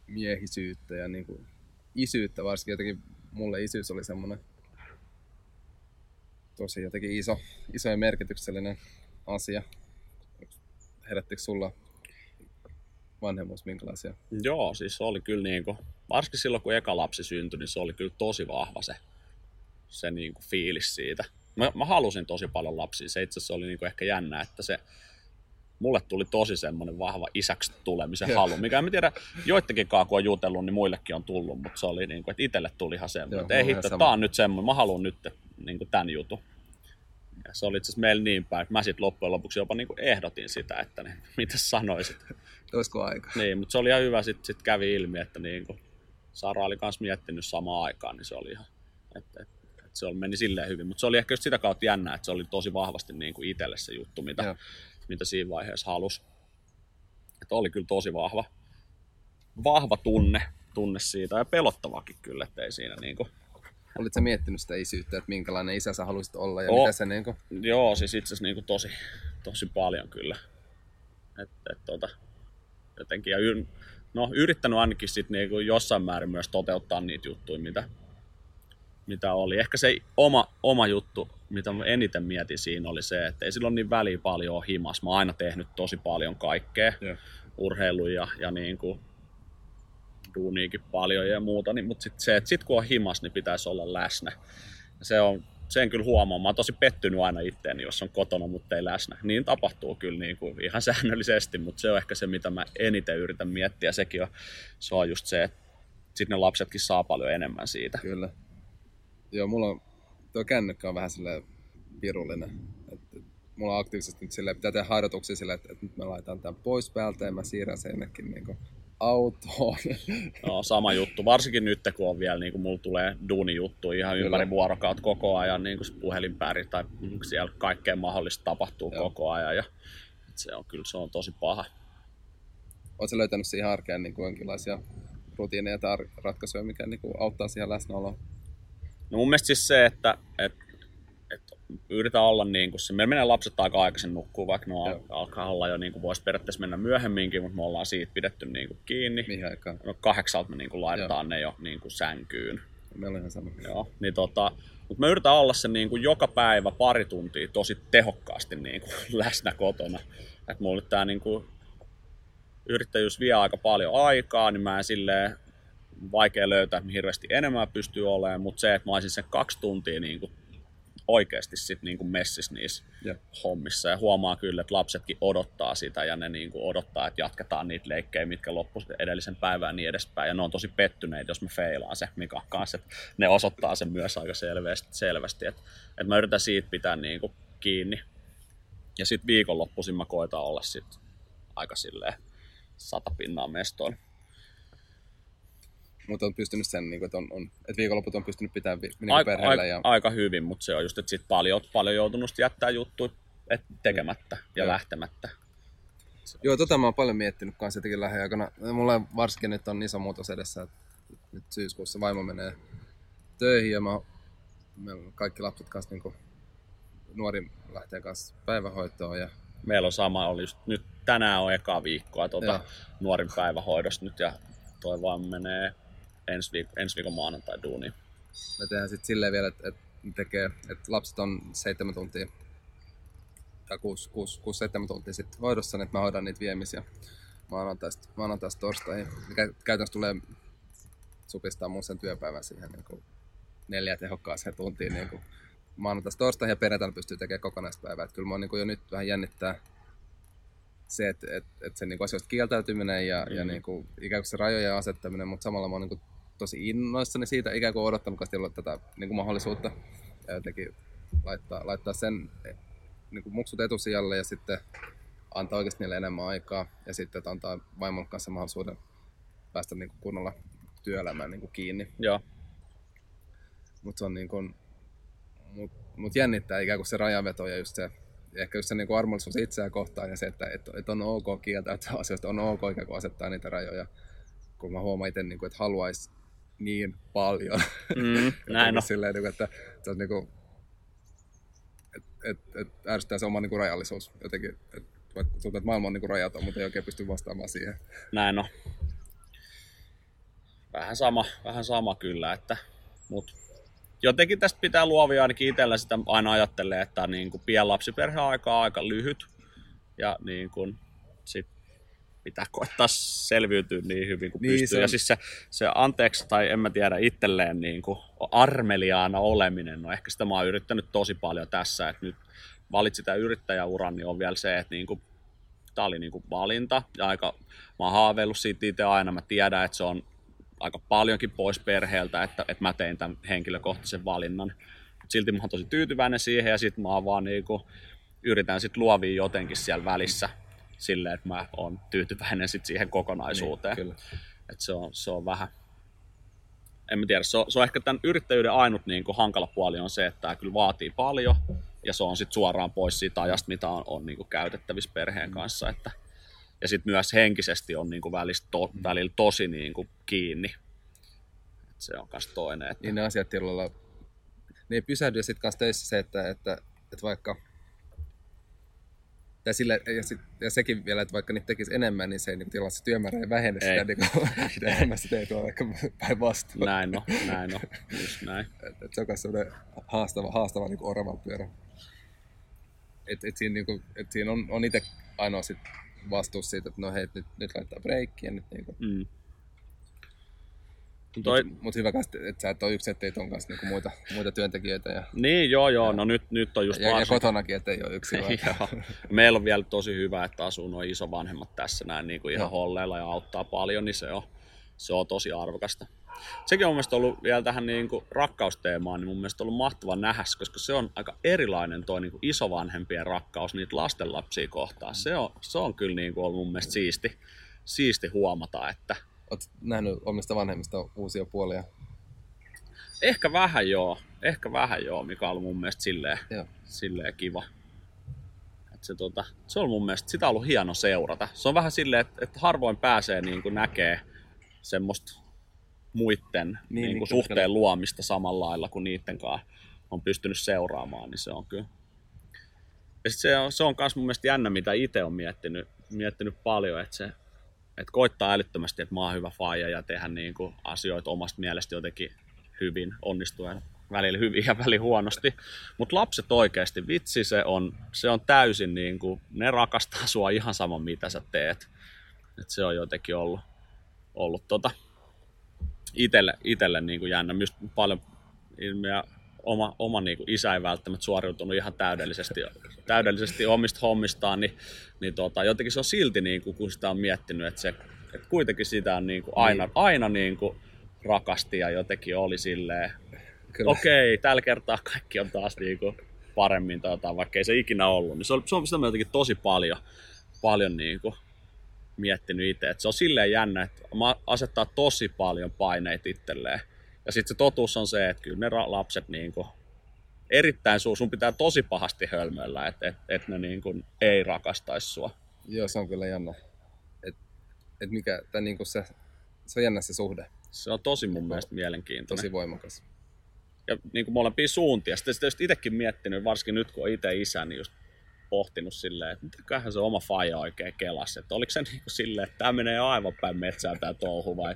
miehisyyttä ja niin kuin isyyttä, varsinkin jotenkin mulle isyys oli semmoinen tosi jotenkin iso, iso ja merkityksellinen asia herättikö sulla vanhemmuus minkälaisia? Joo, siis se oli kyllä niin kuin, varsinkin silloin kun eka lapsi syntyi, niin se oli kyllä tosi vahva se, se niin kuin fiilis siitä. Mä, mä halusin tosi paljon lapsia, se itse asiassa oli niin kuin ehkä jännä, että se, mulle tuli tosi semmoinen vahva isäksi tulemisen halu, mikä en tiedä, joidenkin kun on jutellut, niin muillekin on tullut, mutta se oli niin kuin, että itselle tuli ihan semmoinen, että ei hitto, tämä on nyt semmoinen, mä haluan nyt niin kuin tämän jutun. Ja se oli itse asiassa meillä niin päin, että mä sitten loppujen lopuksi jopa niin kuin ehdotin sitä, että niin, mitä sanoisit. Olisiko aika? Niin, mutta se oli ihan hyvä, sitten sit kävi ilmi, että niin kuin Sara oli myös miettinyt samaan aikaan, niin se oli ihan, että, että, se oli, meni silleen hyvin. Mutta se oli ehkä just sitä kautta jännä, että se oli tosi vahvasti niin kuin itselle se juttu, mitä, mitä siinä vaiheessa halusi. Että oli kyllä tosi vahva, vahva tunne, tunne siitä ja pelottavakin kyllä, että ei siinä niin kuin, Olitko miettinyt sitä isyyttä, että minkälainen isä sä haluaisit olla ja o, mitä se niin kuin... Joo, siis itse asiassa niin tosi, tosi paljon kyllä. Et, et, tota, jotenkin, ja yr, no, yrittänyt ainakin sit niin kuin jossain määrin myös toteuttaa niitä juttuja, mitä, mitä oli. Ehkä se oma, oma juttu, mitä mä eniten mietin siinä, oli se, että ei silloin niin väliä paljon ole himas. Mä oon aina tehnyt tosi paljon kaikkea, yeah. urheiluja ja, ja niin kuin duuniikin paljon ja muuta, niin, mutta sitten se, että sit kun on himas, niin pitäisi olla läsnä. Ja se on, sen kyllä huomaa. Mä oon tosi pettynyt aina itteeni, jos on kotona, mutta ei läsnä. Niin tapahtuu kyllä niin kuin ihan säännöllisesti, mutta se on ehkä se, mitä mä eniten yritän miettiä. Sekin on, se on just se, että sitten ne lapsetkin saa paljon enemmän siitä. Kyllä. Joo, mulla on, tuo kännykkä on vähän sille virullinen. Et, mulla on aktiivisesti nyt silleen, pitää tehdä harjoituksia sille, että, että nyt mä laitan tämän pois päältä ja mä siirrän sen jonnekin niin kuin autoon. No, sama juttu, varsinkin nyt kun on vielä, niin kuin mulla tulee duunijuttu ihan Kyllä. ympäri vuorokaut koko ajan, niin kuin puhelinpäri tai siellä kaikkea mahdollista tapahtuu Joo. koko ajan ja se on kyllä se on tosi paha. Oletko löytänyt siihen arkeen niin kuin jonkinlaisia rutiineja tai ratkaisuja, mikä niin kuin auttaa siihen läsnäoloon? No mun mielestä siis se, että, että yritän olla niin kuin se, meillä menee lapset aika aikaisin nukkuu, vaikka ne alkaa olla jo niin kuin voisi periaatteessa mennä myöhemminkin, mutta me ollaan siitä pidetty niin kuin kiinni. Mihin aikaan? No kahdeksalta me niin kuin laitetaan Joo. ne jo niin kuin sänkyyn. Meillä on ihan sama. Joo, niin tota, mutta mä yritän olla se niin kuin joka päivä pari tuntia tosi tehokkaasti niin kuin läsnä kotona. Että mulla nyt tää niin kuin yrittäjyys vie aika paljon aikaa, niin mä en silleen vaikea löytää, että hirveästi enemmän pystyy olemaan, mutta se, että mä olisin sen kaksi tuntia niin kuin oikeasti sit niinku messissä niissä yeah. hommissa. Ja huomaa kyllä, että lapsetkin odottaa sitä ja ne niinku odottaa, että jatketaan niitä leikkejä, mitkä loppu edellisen päivään niin edespäin. Ja ne on tosi pettyneitä, jos me feilaan se Mika kanssa. Että ne osoittaa sen myös aika selvästi, selvästi että, että mä yritän siitä pitää niinku kiinni. Ja sitten viikonloppuisin mä koitan olla sit aika silleen sata pinnaa mestoon mutta on pystynyt sen, niin kuin, että, on, on, että viikonloput on pystynyt pitämään niin aika, perheellä. Aika, ja... aika hyvin, mutta se on just, että sit paljon, paljon joutunut jättää juttuja et tekemättä ja Joo. lähtemättä. Joo, tota mä oon paljon miettinyt kanssa jotenkin lähiaikana. Mulla varsinkin nyt on iso muutos edessä, että nyt syyskuussa vaimo menee töihin ja mä, meillä on kaikki lapset kanssa niin nuori lähtee kanssa päivähoitoon ja Meillä on sama, oli just, nyt tänään on eka viikkoa tuota, nuorin päivähoidosta nyt ja toi vaan menee ensi, viik- ensi viikon maanantai duuniin. me tehdään sitten silleen vielä, että, ne tekee, että lapset on seitsemän tuntia tai 6-7 tuntia sitten hoidossa, niin että mä hoidan niitä viemisiä maanantaista, maanantaista torstaihin. Käytännössä tulee supistaa mun sen työpäivän siihen niin kuin neljä tehokkaaseen tuntiin niin kuin maanantaista torstaihin ja perjantaina pystyy tekemään kokonaispäivää. Että kyllä mä niin kuin jo nyt vähän jännittää se, että, että, että sen niin kuin asioista kieltäytyminen ja, mm. ja niin kuin, ikään kuin se rajojen asettaminen, mutta samalla mä oon niin kuin tosi innoissani siitä, ikään kuin odottanut olla tätä niin kuin mahdollisuutta ja jotenkin laittaa, laittaa sen niin kuin muksut etusijalle ja sitten antaa oikeasti niille enemmän aikaa ja sitten että antaa vaimon kanssa mahdollisuuden päästä niin kuin kunnolla työelämään niin kuin kiinni. Joo, Mutta se on niin kuin, mut, mut jännittää ikään kuin se rajanveto ja just se, ehkä just se niin kuin armollisuus itseään kohtaan ja se, että et, et on ok kieltäytyä asioista, on ok ikään kuin asettaa niitä rajoja, kun mä huomaan itse, niin kuin, että haluaisi niin paljon. mm, näin on. Silleen, niin kuin, että se on niin kuin, et, et, et ärsyttää se oma niin kuin rajallisuus jotenkin. Et, vaikka tuntuu, että maailma on niin kuin rajaton, mutta ei oikein pysty vastaamaan siihen. Näin on. Vähän sama, vähän sama kyllä, että, mut jotenkin tästä pitää luovia ainakin itsellä sitä aina ajattelee, että niin kuin pienlapsiperheaika on aika lyhyt ja niin kuin sit pitää koittaa selviytyä niin hyvin kuin Niin, niin, pystyy. se on- Ja siis se, se anteeksi tai en mä tiedä itselleen niin kuin armeliaana oleminen, no ehkä sitä mä oon yrittänyt tosi paljon tässä, että nyt valitsi tämän yrittäjäuran, niin on vielä se, että niin kuin tämä oli niinku valinta ja aika, mä oon haaveillut siitä itse aina, mä tiedän, että se on aika paljonkin pois perheeltä, että, että mä tein tämän henkilökohtaisen valinnan. Silti mä oon tosi tyytyväinen siihen ja sit mä oon vaan niinku, yritän sit luovia jotenkin siellä välissä silleen, että mä oon tyytyväinen sit siihen kokonaisuuteen. Niin, kyllä. Et se, on, se on vähän, en mä tiedä, se on, se on ehkä tämän yrittäjyyden ainut niin kuin hankala puoli on se, että tämä kyllä vaatii paljon ja se on sitten suoraan pois siitä ajasta, mitä on, on niin kuin käytettävissä perheen kanssa. Että, ja sitten myös henkisesti on niin kuin välistä to, välillä tosi niin kuin kiinni. Et se on myös toinen. Että, Niin ne asiat lailla, ne ei pysähdy sitten kanssa töissä se, että, että, että vaikka ja, sille, ja, sit, ja, sekin vielä, että vaikka niitä tekisi enemmän, niin se ei niin tilalla se työmäärä ei vähene Ei. sitä, niin kuin, mitä enemmän sitä teet, vaan vaikka päinvastoin. näin on, näin on, just näin. Et, et se on myös sellainen haastava, haastava niin oravan pyörä. Et, et siinä, niin kuin, et siinä on, on itse ainoa sit vastuus siitä, että no hei, nyt, nyt laittaa breikkiä. Nyt, niin kuin. Mm. Toi, Mutta mut hyvä että sä et ole yksin, ettei ton kanssa niin muita, muita työntekijöitä. Ja, niin, joo, joo, no nyt, nyt on just ja, ja varsinkin- kotonakin, ettei ole Joo. Meillä on vielä tosi hyvä, että asuu nuo isovanhemmat tässä näin niin kuin ihan holleilla ja auttaa paljon, niin se on, se on tosi arvokasta. Sekin on mun mielestä ollut vielä tähän niin kuin rakkausteemaan, niin mun mielestä ollut mahtava nähdä, koska se on aika erilainen tuo niin kuin isovanhempien rakkaus niitä lastenlapsia kohtaan. Se on, se on kyllä niin kuin ollut mun mielestä siisti, siisti huomata, että Oot nähnyt omista vanhemmista uusia puolia? ehkä vähän joo, ehkä vähän joo, mikä on ollut mun mielestä silleen, Joo. silleen kiva. Et se, tota, se on mun mielestä, sitä on ollut hieno seurata. Se on vähän silleen, että, että harvoin pääsee niin kuin näkee semmoista muitten niin, Niin, kuin suhteen kyllä. luomista samalla lailla kuin niiden kanssa on pystynyt seuraamaan, niin se on kyllä. Ja sit se on, se on myös mun mielestä jännä, mitä itse on miettinyt, miettinyt paljon, että se, että koittaa älyttömästi, että mä oon hyvä faija ja tehdä niin kuin asioita omasta mielestä jotenkin hyvin, onnistuen välillä hyvin ja välillä huonosti. Mutta lapset oikeasti, vitsi, se on, se on täysin niin kuin, ne rakastaa sua ihan sama mitä sä teet. Et se on jotenkin ollut, ollut tota, itelle, itelle niin kuin jännä. Myös paljon meidän oma, oma niin kuin isä ei välttämättä suoriutunut ihan täydellisesti, täydellisesti omista hommistaan, niin, niin tota, jotenkin se on silti, niin kuin, kun sitä on miettinyt, että, se, että kuitenkin sitä on niin kuin aina, aina niin kuin rakasti ja jotenkin oli silleen, Kyllä. okei, tällä kertaa kaikki on taas niin kuin paremmin, tai jotain, vaikka ei se ikinä ollut. Niin se on, se on sitä jotenkin tosi paljon, paljon niin kuin miettinyt itse. Että se on silleen jännä, että asettaa tosi paljon paineita itselleen. Ja sitten se totuus on se, että kyllä ne lapset niin kuin erittäin sun, sun pitää tosi pahasti hölmöillä, että et, et ne niin kuin ei rakastaisi sua. Joo, se on kyllä jännä. Et, et mikä, tai niinku se, se on jännä se suhde. Se on tosi mun mielestä mielenkiintoinen. Tosi voimakas. Ja niin kuin molempia suuntia. Sitten, sitten itsekin miettinyt, varsinkin nyt kun on itse isä, niin just pohtinut silleen, että mitäköhän se oma faija oikein kelasi. Että oliko se niin kuin silleen, että tämä menee aivan päin metsään tämä touhu vai,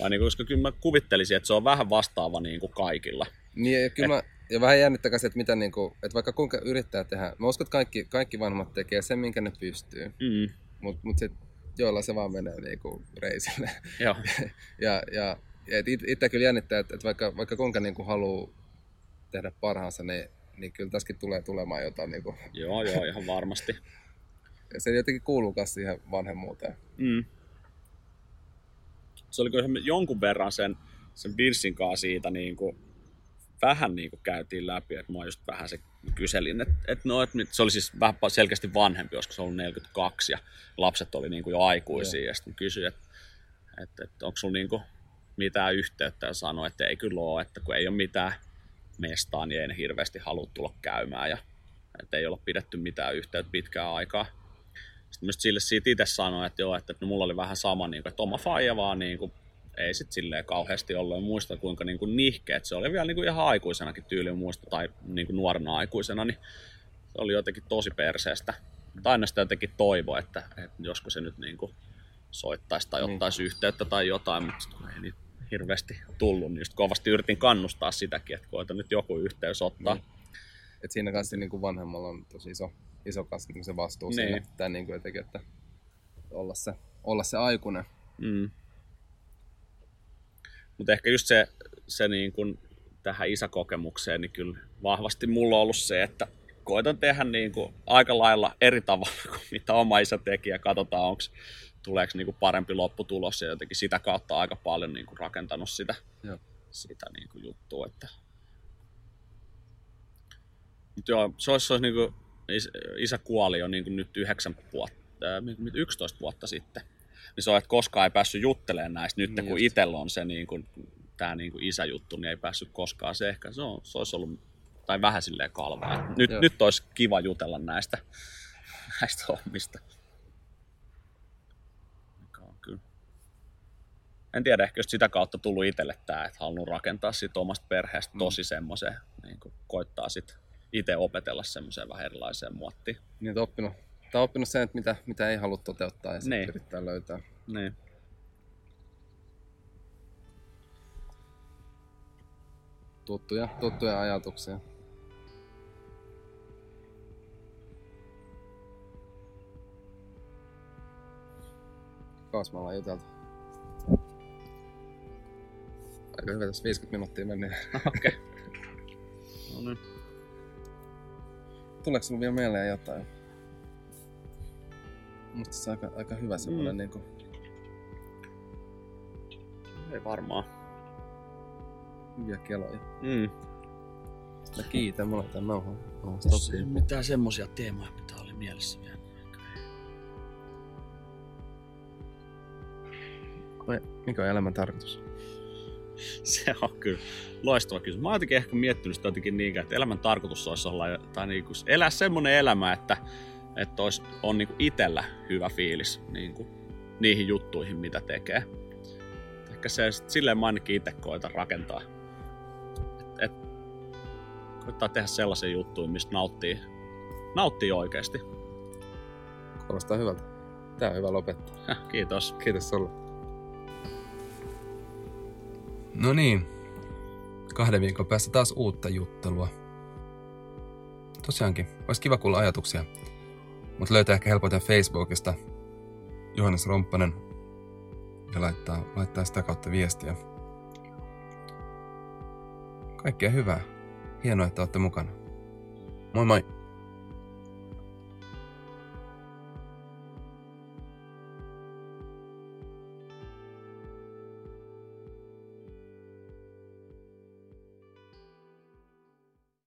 vai niin kuin, koska kyllä mä kuvittelisin, että se on vähän vastaava niin kuin kaikilla. Niin, ja kyllä mä, ja vähän jännittäkää se, että, mitä niin kuin, että vaikka kuinka yrittää tehdä, mä uskon, että kaikki, kaikki vanhemmat tekee sen, minkä ne pystyy, Mm, mutta mut sit joilla se vaan menee niin kuin reisille. joo. ja, ja, ja et it- itse kyllä jännittää, että, että vaikka, vaikka kuinka niin kuin haluaa tehdä parhaansa, niin, niin kyllä tässäkin tulee tulemaan jotain. Niin kuin, joo, joo, ihan varmasti. ja se jotenkin kuuluu myös siihen vanhemmuuteen. Mm. Se oli kyllä jonkun verran sen, sen Birsin kanssa siitä niin kuin, vähän niin kuin käytiin läpi, että mä just vähän se kyselin, että, että, no, että se oli siis vähän selkeästi vanhempi, koska se oli 42 ja lapset oli niin kuin jo aikuisia Joo. ja sitten kysyin, että, että, että onko sulla niin kuin mitään yhteyttä ja sanoi, että ei kyllä ole, että kun ei ole mitään mestaa, niin ei hirveästi halua tulla käymään ja että ei olla pidetty mitään yhteyttä pitkään aikaa. Sitten myös sille siitä itse sanoin, että joo, että no mulla oli vähän sama, niin kuin, että oma faija vaan niin kuin, ei sit silleen kauheasti ollut. En muista kuinka niin kuin nihkeet se oli vielä niin kuin ihan aikuisenakin tyyliin muista tai niin kuin nuorena aikuisena, niin se oli jotenkin tosi perseestä. Tai aina sitä jotenkin toivo, että, että joskus se nyt niin kuin soittaisi tai Niin. ottaisi yhteyttä tai jotain, mutta ei niitä hirveästi tullut, niin just kovasti yritin kannustaa sitäkin, että koita nyt joku yhteys ottaa. Niin. Et siinä kanssa niin kuin vanhemmalla on tosi iso, iso kanssa, niin se vastuu Niin. siinä, tai niin kuin jotenkin, että olla se, olla se aikuinen. Mm. Mutta ehkä just se, se niin kun tähän isäkokemukseen, niin kyllä vahvasti mulla on ollut se, että koitan tehdä niin kuin aika lailla eri tavalla kuin mitä oma isä teki ja katsotaan, onko tuleeko niin kuin parempi lopputulos ja jotenkin sitä kautta aika paljon niin kuin rakentanut sitä, Joo. sitä niin kuin juttua. Että... Mut joo, se olisi, se olisi niin kuin, is, isä kuoli jo niin kuin nyt 9 vuotta, äh, 11 vuotta sitten. Niin se on, että koskaan ei päässyt juttelemaan näistä. Nyt Niin kun just. itsellä on se niin kuin, tämä niin kuin isäjuttu, niin ei päässyt koskaan. Se ehkä se, on, se olisi ollut, tai vähän silleen kalvaa. Nyt, Joo. nyt olisi kiva jutella näistä, näistä hommista. Mikä on kyllä. En tiedä, ehkä just sitä kautta tullut itselle tämä, että halunnut rakentaa siitä omasta perheestä Mm. tosi semmoiseen, niin kuin koittaa sitten itse opetella semmoiseen vähän erilaiseen muottiin. Niin, että oppinut, tai oppinut sen, että mitä, mitä ei halua toteuttaa ja sitten Niin. yrittää löytää. Niin. tuttuja, tuttuja ajatuksia. Kauas me ollaan juteltu. Aika hyvä, tässä 50 minuuttia meni. Okei. Okay. No niin. Tuleeko sinulla vielä mieleen jotain? Musta se on aika, aika hyvä semmoinen Mm. niinku, Ei varmaan. hyviä keloja. Mm. Mä kiitän, mulla on tää nauha. nauha Jos ei mitään semmosia teemoja, mitä oli mielessä vielä. Mikä on elämän tarkoitus? Se on kyllä loistava kysymys. Mä oon jotenkin ehkä miettinyt sitä jotenkin niin, että elämän tarkoitus olisi olla, tai niin kuin elää semmoinen elämä, että, että olisi, on niin kuin itsellä hyvä fiilis niin kuin niihin juttuihin, mitä tekee. Ehkä se silleen mä ainakin itse koitan rakentaa. Et, et, koittaa tehdä sellaisia juttuja, mistä nauttii, nauttii oikeasti. Kuulostaa hyvältä. Tää on hyvä lopettaa. Kiitos. Kiitos sulle. No niin, kahden viikon päästä taas uutta juttelua. Tosiaankin, olisi kiva kuulla ajatuksia, mutta löytää ehkä helpoiten Facebookista Johannes Romppanen ja laittaa, laittaa sitä kautta viestiä. Kaikkea hyvää. Hienoa, että olette mukana. Moi moi!